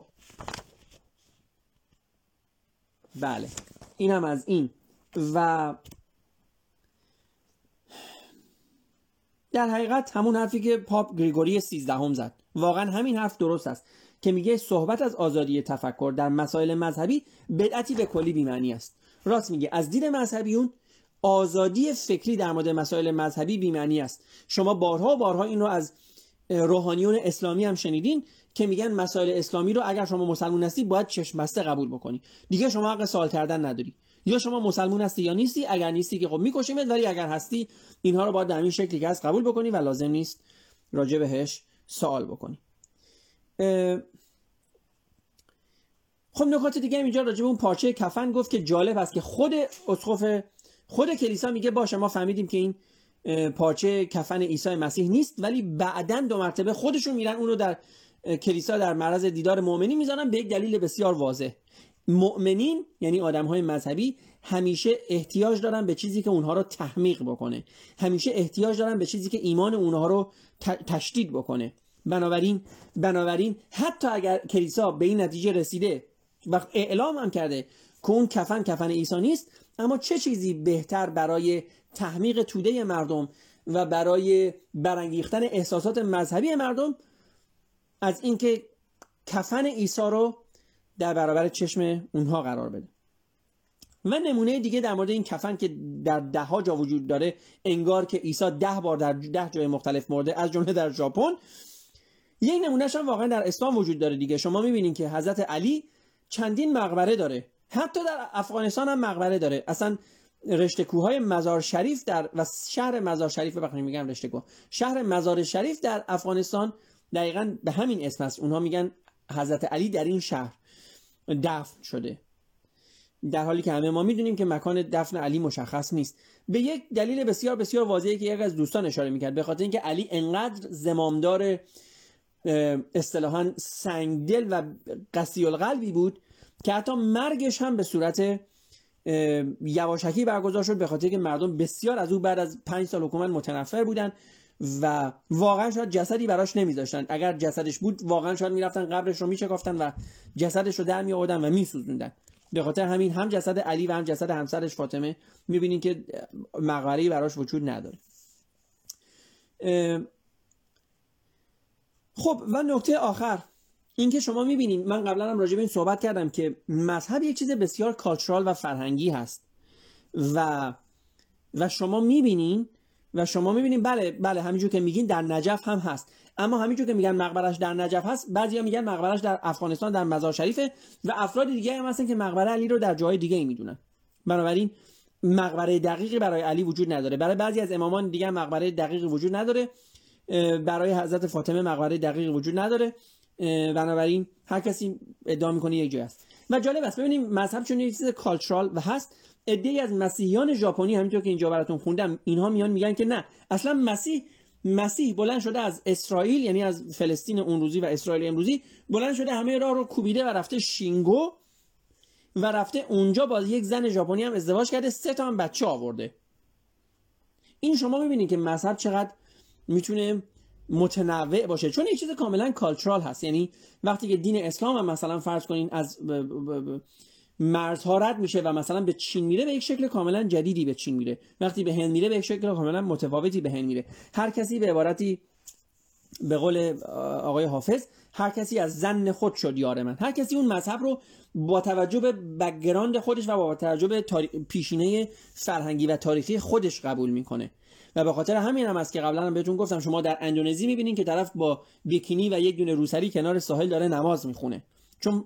بله. این هم از این. و در حقیقت همون حرفی که پاپ گریگوری 13 هم زد. واقعا همین حرف درست است که میگه صحبت از آزادی تفکر در مسائل مذهبی بدعتی به کلی بیمعنی است. راست میگه از دید مذهبیون آزادی فکری در مورد مسائل مذهبی بیمعنی است. شما بارها و بارها این رو از روحانیون اسلامی هم شنیدین که میگن مسائل اسلامی رو اگر شما مسلمون هستی باید چشم بسته قبول بکنی. دیگه شما حق سوال کردن نداری. یا شما مسلمون هستی یا نیستی اگر نیستی که خب میکشیمت ولی اگر هستی اینها رو باید در این شکلی که از قبول بکنی و لازم نیست راجع بهش سوال بکنی. خب نکات دیگه اینجا راجع به اون پارچه کفن گفت که جالب است که خود اسقف خود کلیسا میگه باشه ما فهمیدیم که این پارچه کفن عیسی مسیح نیست ولی بعدا دو مرتبه خودشون میرن اونو در کلیسا در معرض دیدار مؤمنین می‌ذارن به یک دلیل بسیار واضح. مؤمنین یعنی آدم های مذهبی همیشه احتیاج دارن به چیزی که اونها رو تحمیق بکنه. همیشه احتیاج دارن به چیزی که ایمان اونها رو تشدید بکنه. بنابراین بنابراین حتی اگر کلیسا به این نتیجه رسیده و اعلام هم کرده که اون کفن کفن عیسی نیست اما چه چیزی بهتر برای تحمیق توده مردم و برای برانگیختن احساسات مذهبی مردم از اینکه کفن عیسی رو در برابر چشم اونها قرار بده. و نمونه دیگه در مورد این کفن که در ده ها جا وجود داره انگار که عیسی ده بار در ده جای مختلف مرده از جمله در ژاپن. یک نمونهش هم واقعا در اسلام وجود داره دیگه. شما می‌بینین که حضرت علی چندین مقبره داره. حتی در افغانستان هم مقبره داره. اصلا رشته کوههای مزار شریف در و شهر مزار شریف بخیر میگم رشته کوه. شهر مزار شریف در افغانستان دقیقا به همین اسم است. اونها میگن حضرت علی در این شهر. دفن شده. در حالی که همه ما می‌دونیم که مکان دفن علی مشخص نیست. به یک دلیل بسیار بسیار واضحی که یک از دوستان اشاره می‌کرد. به خاطر اینکه علی انقدر زمامدار اصطلاحا سنگدل و قسی القلبی بود که حتی مرگش هم به صورت یواشکی برگزار شد. به خاطر که مردم بسیار از او بعد از پنج سال حکومت متنفر بودن. و واقعا شاید جسدی براش نمیذاشتن. اگر جسدش بود واقعا شاید می‌رفتن قبرش رو میشکافتن و جسدش رو در می آوردن و میسوزوندن. به خاطر همین هم جسد علی و هم جسد همسرش فاطمه می‌بینین که مقبره براش وجود نداره. خب و نکته آخر. اینکه شما می‌بینین من قبلا هم راجع به این صحبت کردم که مذهب یک چیز بسیار کالچرال و فرهنگی هست. و و شما می‌بینین و شما می‌بینین بله بله همینجور که میگین در نجف هم هست. اما همینجور که میگن مقبرش در نجف هست بعضیا میگن مقبرش در افغانستان در مزار شریفه و افراد دیگه هم هستن که مقبره علی رو در جای دیگه ای می‌دونن. بنابراین مقبره دقیقی برای علی وجود نداره. برای بعضی از امامان دیگه مقبره دقیقی وجود نداره. برای حضرت فاطمه مقبره دقیقی وجود نداره. بنابراین هر کسی ادعا می‌کنه یک جای است. و جالب است. ببینیم مذهب چون یک چیز کالچرال و هست. ای از مسیحیان ژاپنی همینطور که اینجا براتون خوندم اینها میان میگن که نه. اصلا مسیح مسیح بلند شده از اسرائیل یعنی از فلسطین اون روزی و اسرائیل امروزی بلند شده همه راه رو کوبیده و رفته شینگو و رفته اونجا با یک زن ژاپنی هم ازدواج کرده. سه تا هم بچه آورده. این شما می‌بینید که مذهب چقدر می‌تونه متنوع باشه. چون یک چیز کاملا کالچرال هست. یعنی وقتی که دین اسلام هم مثلا فرض کنین از مرزها رد میشه و مثلا به چین میره به یک شکل کاملا جدیدی به چین میره. وقتی به هند میره به یک شکل کاملا متفاوتی به هند میره. هر کسی به عبارتی به قول آقای حافظ هر کسی از زن خود شد یار من. هر کسی اون مذهب رو با توجه به بگراند خودش و با توجه به پیشینه فرهنگی و تاریخی خودش قبول می‌کنه. و به خاطر همین هم است که قبلا هم بهتون گفتم شما در اندونزی می‌بینین که طرف با بیکینی و یک دونه روسری کنار ساحل داره نماز می‌خونه. چون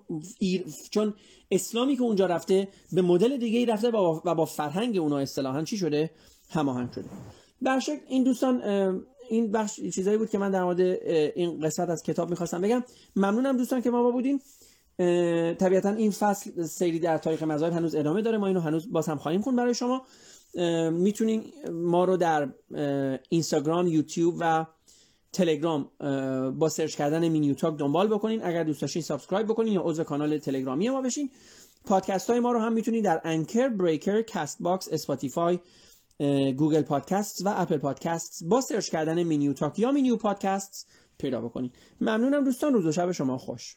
چون اسلامی که اونجا رفته به مدل دیگه ای رفته و با فرهنگ اونا اصطلاحا چی شده؟ هماهنگ شده. در این دوستان این بخش چیزایی بود که من در مورد این قسمت از کتاب می‌خواستم بگم. ممنونم دوستان که ما با بودیم طبیعتا این فصل سیری در تاریخ مذاهب هنوز ادامه داره. ما اینو هنوز باز هم خواهیم خوند برای شما. می‌تونین ما رو در اینستاگرام یوتیوب و تلگرام با سرچ کردن مینیو تاک دنبال بکنین. اگر دوست داشتین subscribe بکنین یا عضو کانال تلگرامی ما بشین. پادکست های ما رو هم می‌تونید در Anchor Breaker Castbox اسپاتیفای گوگل پادکست و اپل پادکست با سرچ کردن مینیو تاک یا مینیو پادکست پیدا بکنید ممنونم دوستان روز و شب شما خوش.